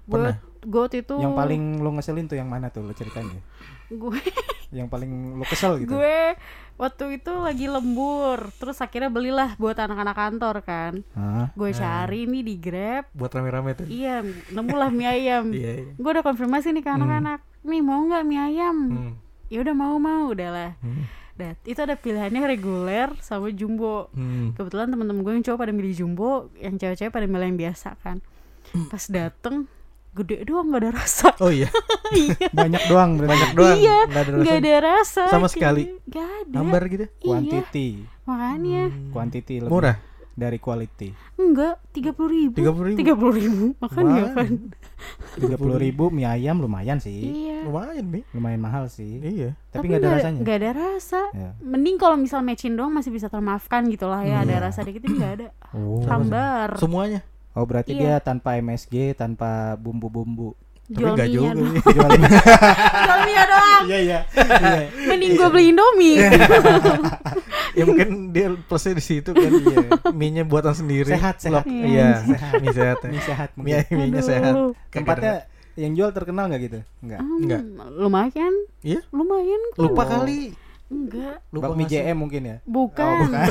gue Pernah? gue waktu itu yang paling lu ngeselin tuh yang mana tuh lu ceritain deh. gue <laughs> Yang paling lu kesel gitu. gue waktu itu lagi lembur terus akhirnya belilah buat anak-anak kantor kan Hah? gue Eh. cari nih di grab buat rame-rame tuh. iya nemulah mie ayam <laughs> Iya, iya. gue udah konfirmasi nih ke anak-anak nih mau nggak mie ayam Hmm. ya udah mau mau udahlah Hmm. Dan itu ada pilihannya reguler sama jumbo. Hmm. kebetulan teman-teman gue yang cowok pada milih jumbo yang cewek-cewek pada milih yang biasa kan. Pas dateng gede doang nggak ada rasa. Oh iya, <laughs> iya. Banyak doang berarti. banyak doang. Iya, nggak ada nggak rasa. ada rasa. Sama sekali. nggak ada. Hambar gitu. iya. Quantity, makanya. Quantity lebih. Murah. Dari quality. enggak tiga puluh ribu Tiga puluh ribu. tiga puluh ribu makanya Wah. kan Tiga puluh ribu mie ayam lumayan sih, iya Lumayan mi. lumayan mahal sih. Iya. Tapi nggak ada rasanya. nggak ada rasa Ya. mending kalau misal matching doang masih bisa termaafkan gitu lah ya ada rasa dikit ini nggak ada Oh. hambar Semuanya. Oh berarti Iya. dia tanpa MSG, tanpa bumbu-bumbu. Tapi jual mie juga. Jual <laughs> jual mie doang Iya iya. mending gue beli indomie <laughs> ya mungkin dia plusnya di situ kan. Iya. Mie-nya buatan sendiri. Sehat, sehat. Iya, Iya. Mie sehat. ya. Mie sehat Mie mungkin. mie-nya sehat. Tempatnya yang jual terkenal nggak gitu? Enggak. Enggak. lumayan Iya. lumayan. Lupa Oh. kali. Enggak Lupa Bakmi. JM mungkin ya. bukan bukan.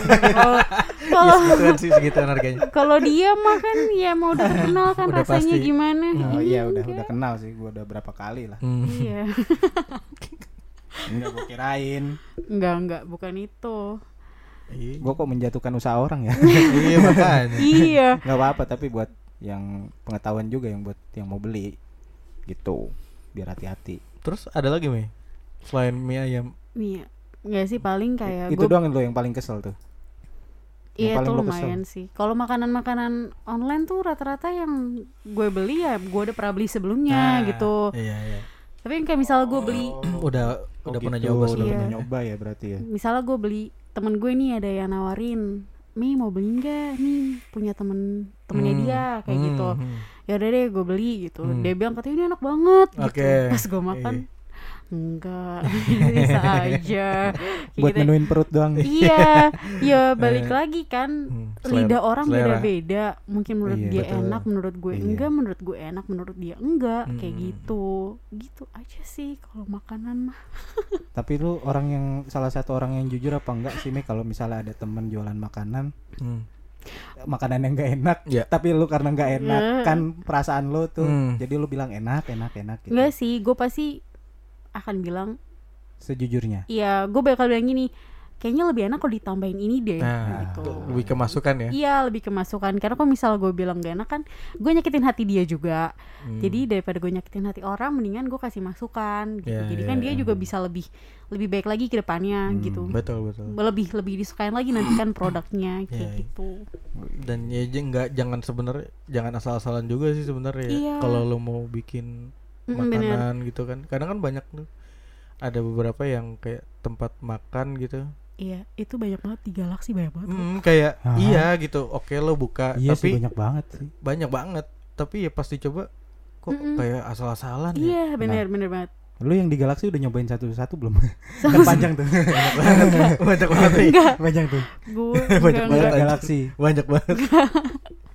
<laughs> kalau <laughs> Ya sih segituan harganya. kalau dia mah kan ya mau udah kenal kan <laughs> Udah rasanya pasti. gimana Oh iya udah Enggak. udah kenal sih gua udah berapa kali lah. Hmm. iya Enggak gua kirain. enggak enggak bukan itu Iya. Gua kok menjatuhkan usaha orang ya. Iya makanya. iya Enggak apa-apa tapi buat yang pengetahuan juga yang buat yang mau beli gitu. Biar hati-hati. Terus ada lagi mi? Selain mie ayam. iya enggak sih paling kayak Itu gue doang lo yang paling kesel tuh. iya tuh lo kesel. lumayan sih kalau makanan-makanan online tuh rata-rata yang gue beli ya gue udah pernah beli sebelumnya Nah, gitu Iya iya. tapi kayak misal gue beli udah Oh, udah pernah gitu. nyoba Udah sebelumnya. pernah Iya. nyoba ya berarti ya. misalnya gue beli temen gue nih ada yang nawarin Mi mau beli nggak nih punya temen temennya Hmm. dia kayak Hmm, gitu hmm. ya udah deh gue beli gitu Hmm. dia bilang katanya ini enak banget gitu Oke. pas gue makan enggak <laughs> bisa aja Kayak Buat gitu. menuin perut doang. iya <laughs> ya balik lagi kan Hmm, lidah orang beda-beda mungkin menurut Iya, dia betul. enak menurut gue Iya. enggak menurut gue enak menurut dia enggak kayak Hmm. gitu gitu aja sih kalau makanan mah <laughs> Tapi lu orang yang salah satu orang yang jujur apa enggak sih Mi kalau misalnya ada temen jualan makanan Hmm. makanan yang enggak enak Iya. tapi lu karena enggak enak Iya. kan perasaan lu tuh Hmm. jadi lu bilang enak enak enak gitu. enggak sih gue pasti akan bilang Sejujurnya. Iya, gue bakal bilang gini, kayaknya lebih enak kalau ditambahin ini deh Nah, gitu lebih kemasukan ya. Iya lebih kemasukan karena kalau misal gue bilang gak enak kan gue nyakitin hati dia juga Hmm. jadi daripada gue nyakitin hati orang mendingan gue kasih masukan gitu Iya, jadi iya, kan dia iya. juga bisa lebih lebih baik lagi ke depannya gitu betul betul. lebih lebih disukain lagi nanti kan produknya kayak Iya, iya. gitu Dan ya j- nggak jangan sebenarnya jangan asal-asalan juga sih sebenarnya ya. Iya. Kalau lo mau bikin Mm-mm, bener. makanan gitu kan. Kadang kan banyak tuh ada beberapa yang kayak tempat makan gitu. iya itu banyak banget di galaksi banyak banget Hmm, kayak Ah. iya gitu. Oke lo buka Iya tapi sih banyak banget sih. banyak banget. Tapi ya pasti coba kok Mm-mm. kayak asal-asalan ya. iya bener bener banget Lu yang di Galaxy udah nyobain satu-satu belum? <laughs> kan panjang tuh. <laughs> banyak banget panjang tuh. gue <laughs> Banyak banget. Galaxy Banyak banget.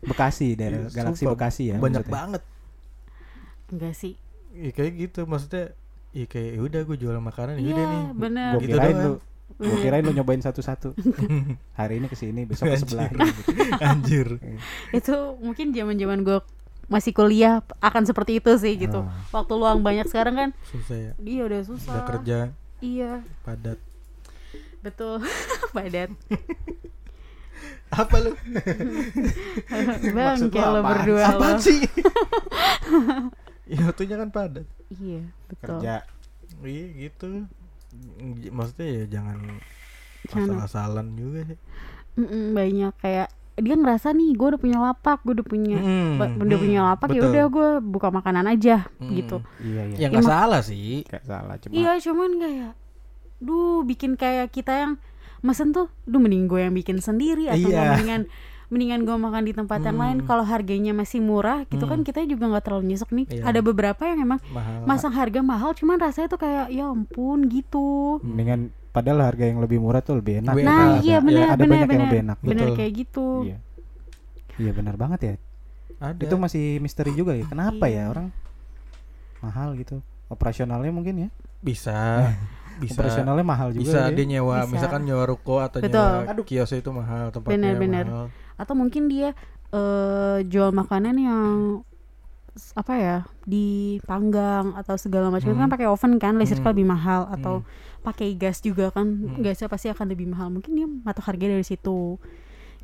Bekasi daerah Iya, Galaxy sumpah. Bekasi ya. banyak maksudnya. banget. enggak sih Ya kayak gitu maksudnya ya kayak ya udah gue jual makanan ya iya udah nih. bener Gue Gitu kirain doang. lu Gue kirain lu nyobain satu-satu. <laughs> Hari ini ke sini, besok ke sebelah. Anjir. itu mungkin zaman zaman gue masih kuliah akan seperti itu sih gitu Oh. waktu luang banyak sekarang kan Susah ya. dia udah susah Udah kerja iya padat. betul <laughs> padat Apa lu? <laughs> bang apaan? berdua Apa sih? Ya <laughs> waktunya kan padat. iya betul Kerja. Iya gitu. Maksudnya ya jangan Jangan. asal-asalan juga sih. Mm-mm, banyak kayak dia ngerasa nih gue udah punya lapak gue udah punya Mm, ba- udah mm, punya lapak ya udah gue buka makanan aja Mm. gitu Iya, iya. Ya nggak salah sih. Kayak salah cuma. iya cuman kayak duh bikin kayak kita yang mesen tuh duh mending gue yang bikin sendiri atau Iya. mendingan mendingan gue makan di tempat yang lain Hmm. kalau harganya masih murah gitu kan Hmm. kita juga nggak terlalu nyesek nih Iya. ada beberapa yang emang Mahal. masang harga mahal cuman rasanya tuh kayak ya ampun gitu Mendingan padahal harga yang lebih murah tuh lebih enak. Nah enak. iya Ya, benar ada benar banyak yang benar lebih enak. benar Betul. kayak gitu Iya. Iya benar banget ya. Ada. Itu masih misteri juga ya. Kenapa Iya. ya orang mahal gitu? Operasionalnya mungkin ya. bisa. <laughs> Bisa. Operasionalnya mahal juga. bisa ya. dia nyewa Bisa. misalkan nyewa ruko atau Betul. nyewa kios itu mahal tempatnya Benar, benar. mahal. Atau mungkin dia eh, jual makanan yang apa ya dipanggang atau segala macam itu kan Hmm. pakai oven kan listrik Hmm. lebih mahal atau pakai gas juga kan gasnya pasti akan lebih mahal mungkin dia matok harga dari situ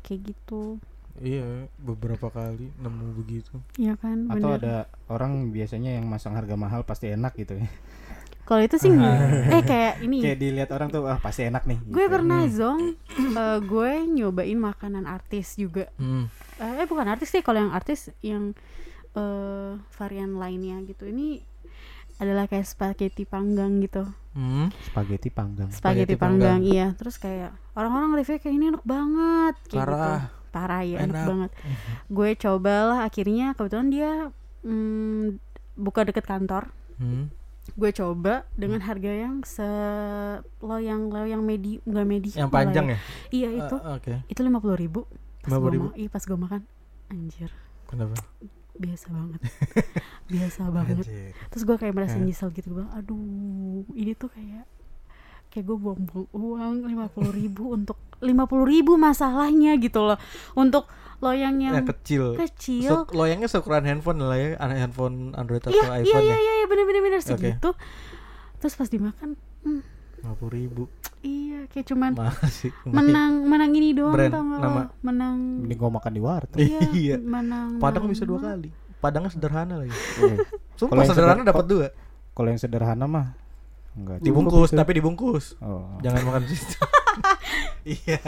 kayak gitu Iya, beberapa kali nemu begitu. ya kan Atau bener. ada orang biasanya yang masang harga mahal pasti enak gitu ya. <laughs> kalau itu sih eh kayak ini Kayak dilihat orang tuh ah pasti enak nih. gue gitu. pernah zong eh, gue nyobain makanan artis juga Hmm. eh bukan artis sih kalau yang artis yang eh varian lainnya gitu ini adalah kayak spaghetti panggang gitu Hmm. spaghetti panggang. spaghetti Spaghetti panggang, panggang. iya terus kayak orang-orang review kayak ini enak banget kayak Parah. gitu parah ya enak, Enak. banget <laughs> gue cobalah akhirnya kebetulan dia hmm, buka deket kantor Hmm. Gue coba dengan harga yang se loyang loyang medi nggak medi Yang apa lah panjang ya. ya? iya itu Ah, Oke. itu lima puluh ribu pas gue 50.000? ma- iya pas gue makan anjir Kenapa? biasa banget <laughs> biasa banget Anjir. terus gue kayak merasa nyesel gitu gue aduh ini tuh kayak kayak gue buang-buang uang lima puluh ribu untuk lima puluh ribu masalahnya gitu loh untuk loyang Ya yang kecil. kecil Suk- loyangnya seukuran handphone lah ya, an- handphone Android atau iya iya iPhone iya ya. iya iya bener-bener bener segitu terus pas dimakan hmm, Lima puluh ribu. iya kayak cuman Mahal sih. menang menang ini doang Brand, tau nggak nama. lo? menang Mending gua makan di warteg. iya <laughs> Iya. menang Padang menang bisa dua kali. Padangnya sederhana lagi. Eh, Sumpah Kalau yang sederhana seder- dapat dua. Kalau yang sederhana mah enggak Dibungkus, itu. tapi dibungkus. oh. Jangan makan di situ. <laughs> Iya.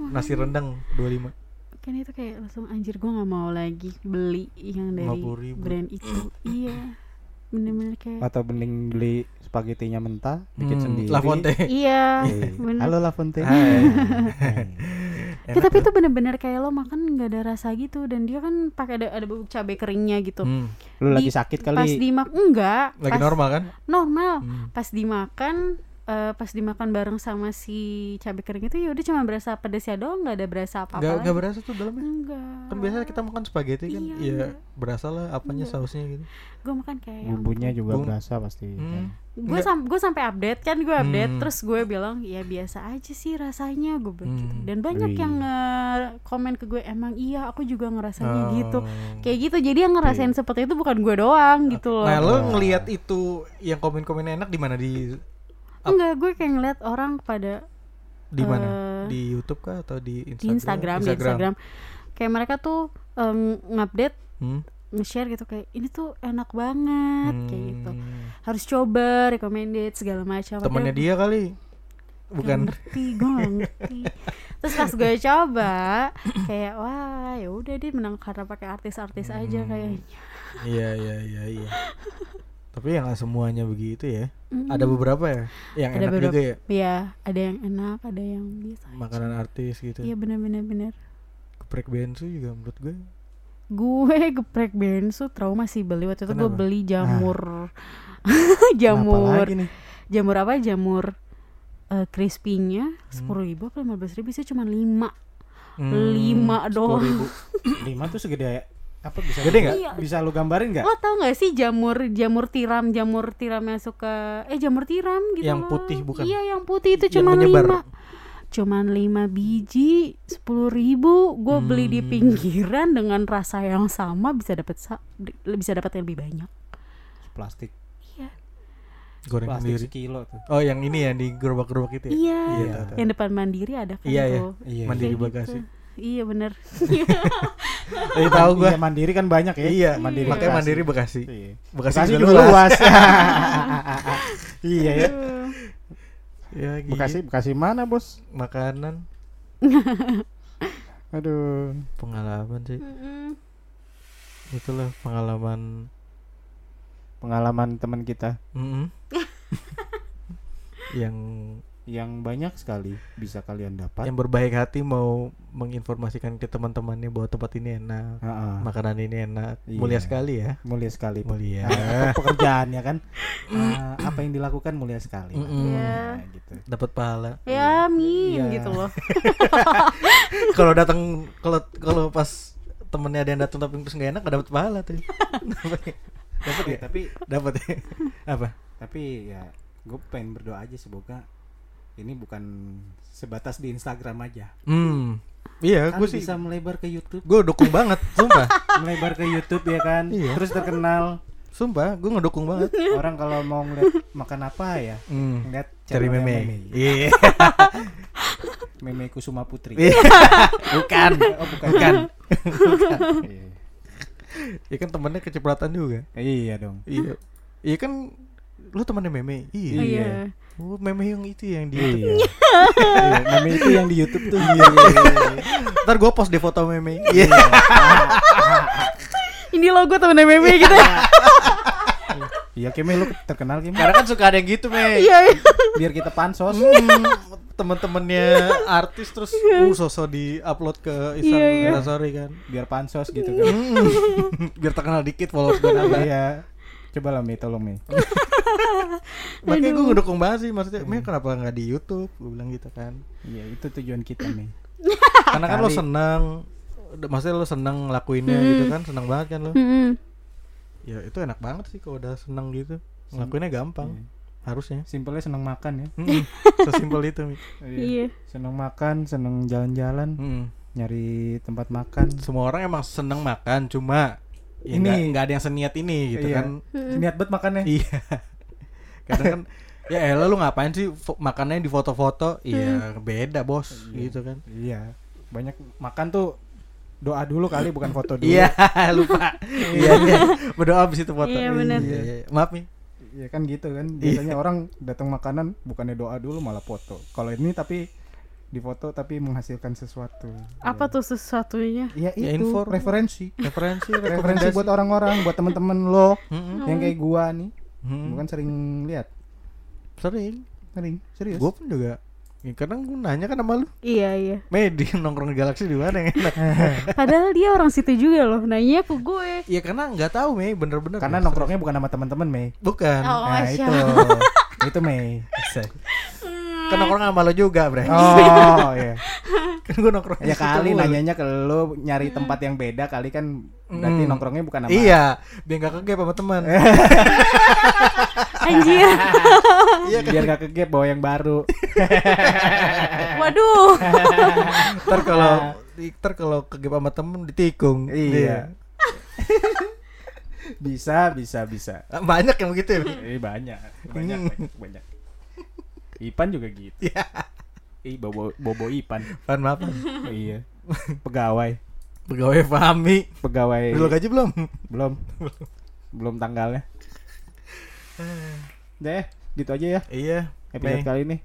Nasi rendang 25. kan itu kayak langsung anjir gue nggak mau lagi beli yang dari 50.000. brand itu iya bener-bener kayak Atau mending beli spagettinya mentah, bikin Hmm, sendiri. La Fonte. iya Eh, bener Halo La Fonte. Hai. <laughs> Ya, tapi itu bener-bener kayak lo makan nggak ada rasa gitu dan dia kan pakai ada ada bubuk cabai keringnya gitu Hmm, Lu lagi sakit pas kali. dimakan enggak lagi pas normal kan? normal Hmm. pas dimakan eh, pas dimakan bareng sama si cabai kering itu ya udah cuma berasa pedesnya doang nggak ada berasa apa-apa Gak, lagi. gak berasa tuh dalamnya. enggak Kan biasanya kita makan spaghetti kan, Iya, iya enggak. berasa lah apanya Enggak. sausnya gitu. gue makan kayak yang Bumbunya juga Bum- berasa pasti. Hmm. kan. gue sam gue sampai update kan gue update Hmm. terus gue bilang ya biasa aja sih rasanya gue bilang gitu Hmm. dan banyak Wih. yang nge- komen ke gue emang iya aku juga ngerasanya Oh. gitu kayak gitu jadi yang ngerasain seperti itu bukan gue doang gitu loh Nah, lo ngelihat itu yang komen-komen enak di mana di enggak gue kayak ngeliat orang pada Di mana? Eh, Di YouTube kah atau di di Instagram? Instagram, di Instagram. Kayak mereka tuh em, ngupdate, Hmm? nge-share gitu kayak ini tuh enak banget kayak gitu. Hmm. Harus coba, recommended segala macam. Temennya dia kali. Bukan. Gak ngerti, gue gak ngerti. Terus pas gue coba, kayak wah ya udah dia menang karena pakai artis-artis aja Hmm. kayaknya. Iya iya iya iya. <laughs> Tapi yang nggak semuanya begitu ya. Mm. Ada beberapa ya yang Ada enak beberapa. juga ya. Iya, ada yang enak, ada yang biasa. aja. Makanan artis gitu. Iya benar-benar benar. Geprek bensu juga menurut gue. Gue <laughs> geprek bensu trauma sih beli waktu itu gue beli jamur <laughs> Kenapa jamur jamur apa jamur eh, crispy-nya Hmm. sepuluh ribu apa lima belas ribu sih cuma lima Hmm, lima doang 10.000. Lima tuh segede apa bisa Gede nggak? Iya. Bisa lu gambarin nggak? lo tau gak sih jamur jamur tiram jamur tiram yang suka eh jamur tiram gitu Yang loh. putih bukan? iya yang putih itu cuma lima cuman lima biji sepuluh ribu gue beli di Hmm. pinggiran dengan rasa yang sama bisa dapat bisa dapat yang lebih banyak Plastik. Goreng Plastik sendiri. sekilo tuh. Oh yang ini ya di gerobak-gerobak itu ya? iya Iya, yang depan mandiri ada kan Iya, iya. tuh Iya. Mandiri Kayak Bagasi. gitu. Iya bener Eh <laughs> tahu gua. Iya, mandiri kan banyak ya. Iya, mandiri. makanya Bekasi. Mandiri Bekasi. Iya. Bekasi, Bekasi juga juga luas. luas. <laughs> <laughs> iya ya. Ya, gitu. Bekasi Bekasi mana, Bos? makanan Aduh. pengalaman sih. Mm-mm. Itulah pengalaman Pengalaman teman kita Mm-mm. yang yang banyak sekali bisa kalian dapat. yang berbaik hati mau menginformasikan ke teman-temannya bahwa tempat ini enak, Heeh. makanan ini enak, Iya. mulia sekali ya. mulia sekali Mulia. <laughs> Ah, pekerjaannya kan Ah, apa yang dilakukan mulia sekali Pak. Mm-mm. Iya. Nah, gitu Dapat pahala. ya amin Iya. gitu loh <laughs> kalau datang kalau kalau pas temennya ada yang datang tapi nggak enak nggak dapat pahala tuh. <laughs> dapat ya? tapi Dapat ya? Apa? tapi ya gue pengen berdoa aja semoga ini bukan sebatas di Instagram aja Hmm. Iya, kan gue sih bisa melebar ke YouTube gue dukung banget, sumpah. <laughs> melebar ke YouTube ya kan Iya. terus terkenal Sumpah, gue ngedukung banget. orang kalau mau ngeliat makan apa ya Hmm. ngeliat Cari meme. Iya. <laughs> meme Kusuma Putri Iya. <laughs> Bukan. oh bukan Bukan. Iya. Ya kan temennya kecipratan juga. iya dong Iya. Iya kan lu temannya meme. Iya. iya Oh, meme yang itu yang di iya Iya, meme itu yang di YouTube tuh. Iya Ntar gue post di foto meme. Iya. <laughs> ini logo temen meme gitu. Iya. Kimi lu terkenal Kimi Karena kan suka ada yang gitu, Me. iya iya. biar kita pansos. Hmm, temen-temennya artis terus uh sosok di upload ke Iya, iya. Instagram sorry kan. Biar pansos gitu kan biar terkenal dikit followers gue nambah iya coba lah Mi tolong Mi. <laughs> Makanya gue ngedukung banget sih maksudnya Me kenapa nggak di YouTube? Gue bilang gitu kan. Iya itu tujuan kita Mi. <laughs> Karena kan lo seneng maksudnya lo seneng ngelakuinnya Hmm. gitu kan seneng banget kan lo. Mm-mm. ya itu enak banget sih kalau udah seneng gitu. Ngelakuinnya gampang Iya. harusnya. Simpelnya seneng makan ya. Mm-mm. <laughs> sesimpel itu Mi. iya. Seneng makan seneng jalan-jalan Mm. nyari tempat makan. Semua orang emang seneng makan cuma ya Ini- nggak ada yang seniat ini gitu Iya. kan niat banget makannya Iya. <laughs> Kadang kan ya elah lu ngapain sih makannya di foto-foto? Iya, beda, Bos. Gitu kan. iya banyak makan tuh doa dulu kali bukan foto dulu Iya, <laughs> lupa. <laughs> Iya, iya. Berdoa habis itu foto. Iya, benar. Iya, iya. Maaf nih. Iya kan gitu kan Iya. biasanya orang datang makanan bukannya doa dulu malah foto kalau ini tapi di foto tapi menghasilkan sesuatu apa tuh sesuatunya ya Ya, itu info. referensi Referensi, referensi buat orang-orang buat temen-temen lo Mm-mm. yang kayak gua nih Mm. bukan sering lihat Sering. sering serius Gue pun juga. Ya, kadang gue nanya kan sama lu, iya iya Medi nongkrong di Galaxy di mana yang enak? <laughs> padahal dia orang situ juga loh nanya ke gue Iya karena nggak tahu Mei, bener-bener. karena ya. nongkrongnya bukan sama teman-teman Mei bukan. Oh, nah itu <laughs> itu Mei Kan nongkrong sama lo juga, Bre. oh <laughs> iya kan gue nongkrong ya kali nanyanya ke lo nyari tempat yang beda kali kan berarti Mm. nongkrongnya bukan sama Iya, biar gak kegep sama teman. <laughs> anjir Iya kan. biar gak kegep bawa yang baru <laughs> waduh Ntar kalau ntar kalau kegep sama temen ditikung. Iya. bisa bisa bisa Iya. Banyak yang begitu ya. eh banyak banyak Hmm. banyak banyak Ipan juga gitu Iya. Ih, bobo bobo Ipan. Pan maaf. Pan. Oh, iya. <laughs> Pegawai, Pegawai Fahmi. pegawai lo gaji belum? belum. belum tanggalnya. Deh, gitu aja ya Iya. episode Mei. kali ini.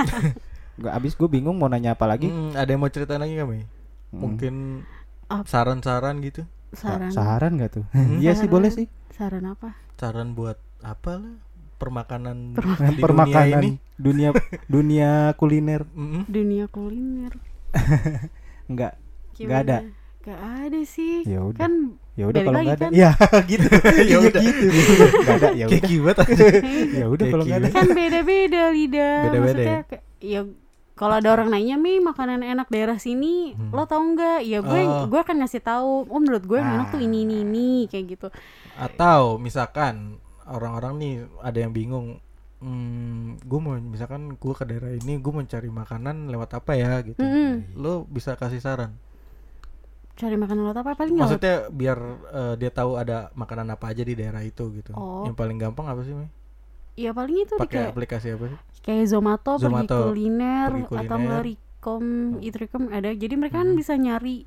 <laughs> Gak abis gue bingung mau nanya apa lagi. Hmm, ada yang mau cerita lagi Mei? Hmm. Mungkin Apa? saran-saran gitu. saran Saran gak tuh? Iya sih boleh sih. saran apa Saran buat apa lah? Permakanan di dunia Permakanan ini. <laughs> dunia dunia kuliner Mm-mm. dunia kuliner <laughs> enggak Gimana? Nggak ada. Nggak ada sih Ya udah. kan ya udah kalau nggak ada kan? <laughs> ya gitu Ya ya udah. gitu nggak ada ya udah kibat ya udah kalau nggak ada kan beda-beda lidah Beda-beda maksudnya kayak- ya kalau ada orang nanya mi makanan enak daerah sini Hmm. lo tau nggak ya gue Oh. gue akan ngasih tahu oh menurut gue yang enak tuh Ah. ini ini ini kayak gitu Atau misalkan orang-orang nih ada yang bingung. Hmm, gue mau misalkan gue ke daerah ini gue mau cari makanan lewat apa ya gitu. Mm-mm. Lo bisa kasih saran. cari makanan lo apa paling Maksudnya biar eh, dia tahu ada makanan apa aja di daerah itu gitu. Oh. Yang paling gampang apa sih, Mei? ya paling itu Pakai kayak aplikasi apa sih? kayak Zomato, Zomato, pergi kuliner, pergi atau kuliner. nggak Rikom, Itrikom ada jadi mereka kan Hmm. bisa nyari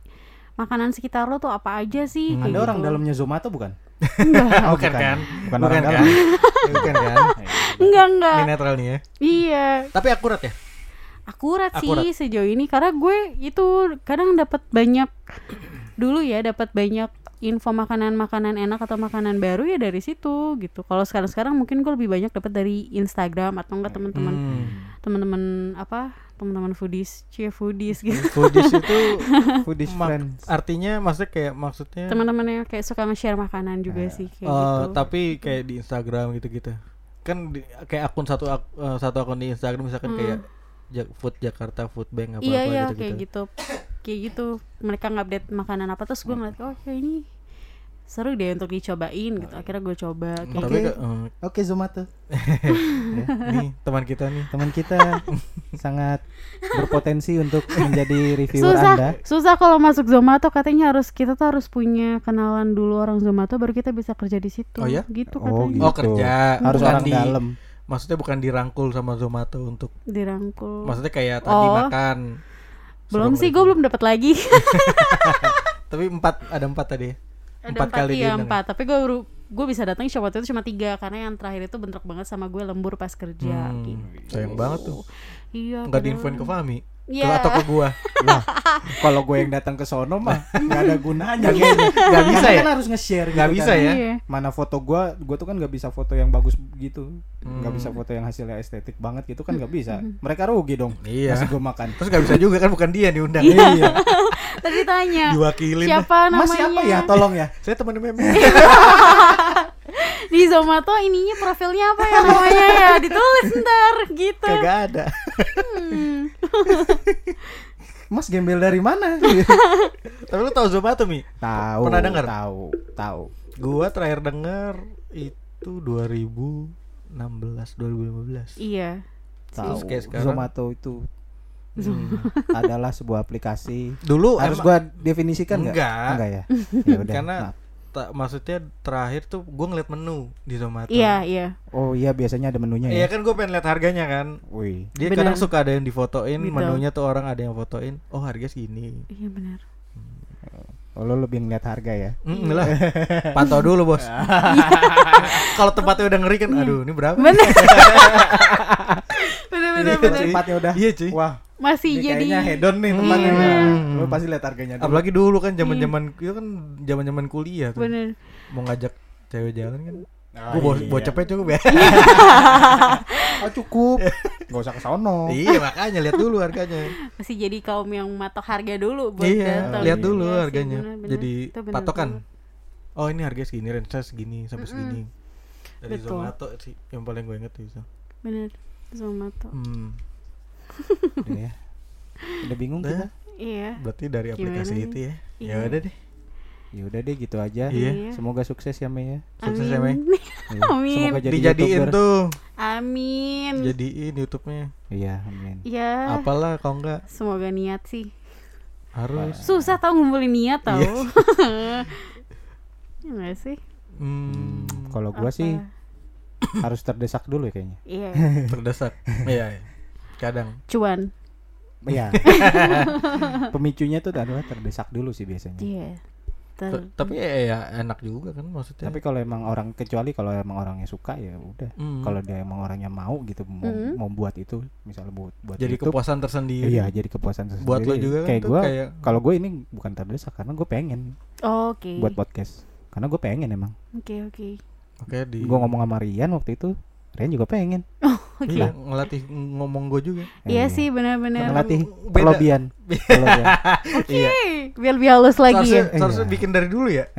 makanan sekitar lo tuh apa aja sih Hmm. ada orang gitu. dalamnya Zomato bukan enggak <laughs> Oh, bukan, kan? bukan, Bukan orang kan? dalam <laughs> bukan kan? enggak enggak Ini netral nih ya. iya Tapi akurat ya? akurat, Akurat. sih sejauh ini karena gue itu kadang dapat banyak dulu ya dapat banyak info makanan-makanan enak atau makanan baru ya dari situ gitu. Kalau sekarang-sekarang mungkin gue lebih banyak dapat dari Instagram atau enggak teman-teman Hmm. Teman-teman apa teman-teman foodies, cie foodies gitu. <laughs> Foodies itu <laughs> foodies friends artinya maksudnya kayak maksudnya Teman-teman yang kayak suka nge-share makanan juga sih kayak eh, gitu. tapi kayak di Instagram gitu-gitu. Kan di- kayak akun satu ak- eh, satu akun di Instagram misalkan Hmm. kayak Ja- Food Jakarta, Food Bank apa iya apa iya gitu-gitu. kayak gitu kayak gitu mereka ngupdate makanan apa terus gue ngeliat oh kayak ini seru deh untuk dicobain gitu akhirnya gue coba Hmm, kayak Tapi Oke. ke- eh, oke Zomato nih teman kita nih. teman kita sangat berpotensi untuk menjadi reviewer susah anda susah kalau masuk Zomato katanya harus kita tuh harus punya kenalan dulu orang Zomato baru kita bisa kerja di situ Oh ya? gitu Oh, katanya gitu. Oh kerja harus bukan orang di dalam maksudnya bukan dirangkul sama Zomato untuk dirangkul maksudnya kayak tadi Oh. makan belum sih gue belum dapat lagi <laughs> tapi empat ada empat tadi ya? Ada Empat empat, kali iya ya? empat. tapi gue baru gue bisa datang waktu itu cuma tiga karena yang terakhir itu bentrok banget sama gue lembur pas kerja Hmm, gitu. sayang banget tuh. Iya nggak diinfoin ke Fahmi Iya. ke atau ke gua Lah, kalau gue yang datang ke sono mah nggak ada gunanya kayaknya. Nggak bisa Karena ya? kan harus nge-share gitu Nggak bisa kan. ya? Iya. Mana foto gua, gua tuh kan nggak bisa foto yang bagus gitu. Nggak Hmm. bisa foto yang hasilnya estetik banget gitu kan nggak bisa. Mereka rugi dong. Iya. Ngasih gua makan. terus nggak bisa juga kan bukan dia yang diundang Iya. tadi tanya diwakilin siapa namanya Mas siapa ya? Tolong ya. saya teman meme di Zomato ininya profilnya apa ya namanya ya ditulis ntar gitu kagak ada Hmm. Mas gembel dari mana? <laughs> tapi lu tahu Zomato mi tahu. Pernah dengar? Tahu, tahu. gua terakhir denger itu 2016 2015 iya Tahu. Zomato itu Hmm. adalah sebuah aplikasi. dulu Harus emang- gua definisikan nggak? Enggak. Enggak ya. Ya udah. <laughs> karena maaf. Ta- maksudnya terakhir tuh gua ngeliat menu di Zomato iya iya Oh iya biasanya ada menunya Iya ya. kan gue pengen lihat harganya kan Wih. Dia Bener. kadang suka ada yang difotoin Gitu. Menunya tuh orang ada yang fotoin Oh harga segini iya benar Oh, lo lebih ngeliat harga ya. Mm, lah <laughs> Pantau dulu bos <laughs> Kalau tempatnya udah ngeri kan Aduh ini berapa benar <laughs> benar benar Iya, benar cuy. Tempatnya udah. Iya cuy Wah, masih ini jadi kayaknya hedon nih tempatnya. Hmm. Nah, Lo pasti lihat harganya dulu. Apalagi dulu kan zaman zaman Itu kan zaman zaman kuliah tuh benar Mau ngajak cewek jalan kan Oh, Gue bawa, iya. cukup ya Oh, cukup. Gak usah ke sono. Iya makanya lihat dulu harganya masih jadi kaum yang matok harga dulu buat Iya datang. lihat dulu Iya sih, harganya benar, benar. Jadi Itu benar patokan banget. Oh ini harganya segini Range segini Sampai segini Dari Betul. Zomato sih Yang paling gue inget tuh itu benar Zomato Hmm Udah ya. Udah bingung kita. iya Berarti dari Gimana aplikasi nih? itu ya. Iya. Ya udah deh. Ya udah deh gitu aja. Iya. Semoga sukses ya Mei ya. Sukses ya, Mei. <laughs> amin Iya. Semoga jadi Dijadiin YouTuber. tuh, amin jadiin YouTube-nya. Iya, amin. ya Apalah kalau enggak semoga niat sih harus. susah tau ngumpulin niat tau Iya. <laughs> ya nggak sih Hmm, Kalau gua Apa? sih harus terdesak dulu ya kayaknya. iya <laughs> terdesak. Iya, iya. Kadang. cuan Iya. <laughs> Pemicunya tuh adalah terdesak dulu sih biasanya. iya Ter- T- Tapi ya, ya enak juga kan maksudnya. Tapi kalau emang orang kecuali kalau emang orangnya suka ya udah. Hmm. Kalau dia emang orangnya mau gitu mau, Mm. mau buat itu misalnya buat buat jadi YouTube, kepuasan tersendiri. Iya, jadi kepuasan tersendiri. Buat lo juga kan kayak tuh gue kayak kalau gue ini bukan terdesak karena gue pengen oke buat podcast. Karena gue pengen emang. oke oke Oke di Gue ngomong sama Rian waktu itu, Rian juga pengen. <laughs> oke Iya, ngelatih ngomong gue juga. iya sih benar-benar Ngelatih perlobian. <laughs> Perlobian. Iya. biar lebih halus lagi Seharusnya, ya. seharusnya Iya. bikin dari dulu ya. <laughs>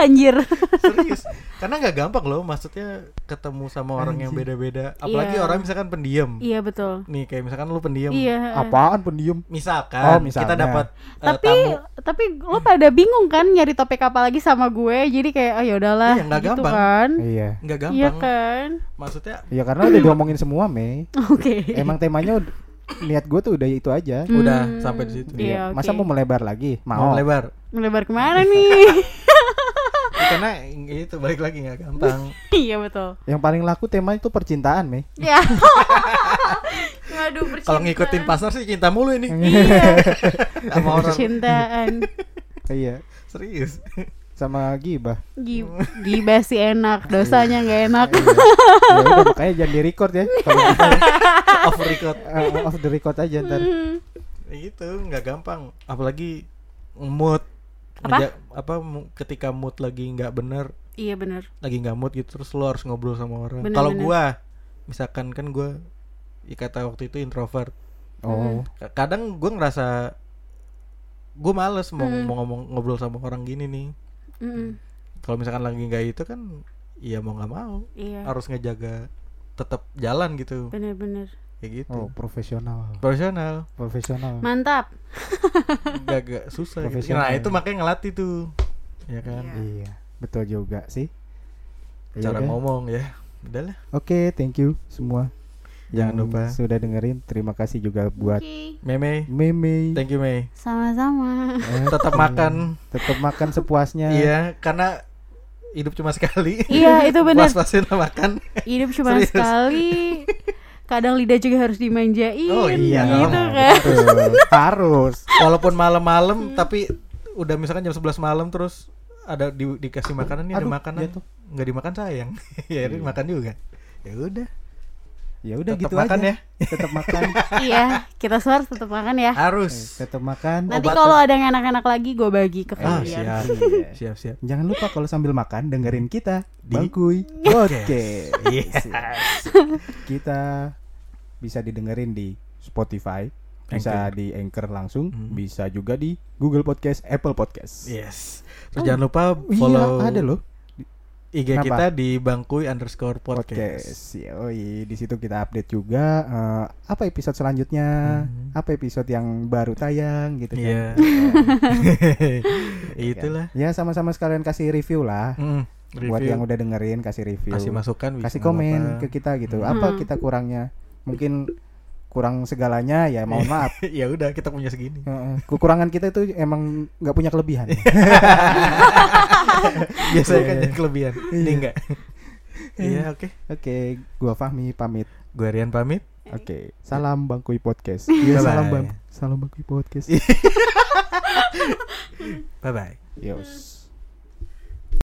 anjir Serius. Karena nggak gampang loh maksudnya ketemu sama orang yang Anjing. beda-beda. Apalagi Iya. orang misalkan pendiam. iya betul Nih kayak misalkan lu pendiam. iya Apaan pendiem? Misalkan, Oh, kita dapat eh, tapi tamu. tapi lo pada bingung kan nyari topik apa lagi sama gue jadi kayak oh ya udahlah Iya, nggak gitu gampang. kan Iya. nggak iya gampang. kan Maksudnya Ya karena udah diomongin semua, Mei. oke Emang temanya niat gue tuh udah itu aja. udah Hmm, sampai di situ. iya, oke. Masa mau melebar lagi? mau Mau. lebar. melebar ke mana nih <laughs> karena itu balik lagi nggak gampang. <laughs> iya betul Yang paling laku tema itu percintaan, Mei. ya <laughs> Waduh, Kalau ngikutin pasar sih cinta mulu ini. Iya, <laughs> Sama orang percintaan. Iya. serius. Sama gibah. Gi- Gibah sih enak, dosanya nggak enak. ya udah makanya jangan di record ya. Kalau kita Off record. uh, off the record aja ntar. Hmm. itu nggak gampang apalagi mood Apa? Ngeja- apa ketika mood lagi nggak bener. Iya bener. Lagi nggak mood gitu terus lo harus ngobrol sama orang. Kalau gua misalkan kan gua ya kata waktu itu introvert. Oh. Kadang gua ngerasa gua males mau, Hmm. mau ngomong ngobrol sama orang gini nih. Mm-mm. kalau misalkan lagi nggak itu kan iya mau nggak mau. Iya, harus ngejaga tetap jalan gitu. Bener-bener kayak gitu Oh, profesional. profesional Profesional. Mantap gak, gak susah gitu. Profesional. nah itu makanya ngelatih tuh ya kan Iya. Iya, betul juga sih. Ya cara ngomong ya udahlah Oke, thank you semua. Jangan yang lupa. sudah dengerin. Terima kasih juga buat Oke. Meme Meme. thank you Mei Sama-sama Eh, tetap makan tetap makan sepuasnya. iya karena hidup cuma sekali Iya, itu bener. pas-pasin makan Hidup cuma Serius. sekali <laughs> Kadang lidah juga harus dimanjain Oh, iya Gitu dong. kan Betul. Harus. <laughs> walaupun malam-malam tapi udah misalkan jam 11 malam terus ada di, dikasih makanan nih ada makanan jatuh. nggak dimakan sayang <laughs> ya Iya. makan juga ya udah Ya udah Tetap gitu makan aja. ya. Tetap makan. <laughs> Iya, kita harus tetap makan ya harus tetap makan. Nanti kalau ada yang enak-enak lagi gue bagi ke ah kalian siap Iya. siap siap Jangan lupa kalau sambil makan dengerin kita Di Bangkuy Podcast. Podcast. Yes. Kita bisa didengerin di Spotify, bisa Anchor. di Anchor langsung, Hmm. bisa juga di Google Podcast, Apple Podcast. yes terus jangan lupa Iya, follow ada loh IG Kenapa? kita di bangkuy underscore podcast. podcast. Ya, oh iya, di situ kita update juga eh, apa episode selanjutnya, Hmm. apa episode yang baru tayang gitu kan. Iya. Iya <laughs> <laughs> Itulah. Ya sama-sama sekalian kasih review lah. Mm, Buat review. yang udah dengerin kasih review. kasih masukan bisa kasih komen apa-apa. ke kita gitu. Hmm. Apa kita kurangnya? Mungkin kurang segalanya ya mohon maaf. <laughs> ya udah kita punya segini. Kekurangan kita itu emang nggak punya kelebihan. <laughs> Biasanya kan Iya. yang kelebihan. Ini enggak. Iya, oke. Oke, gua Fahmi pamit. Gue Rian pamit. Oke, salam Bangkuy Podcast. Iya, salam Bang. Salam Bangkuy Podcast. <laughs> Bye bye. Yos.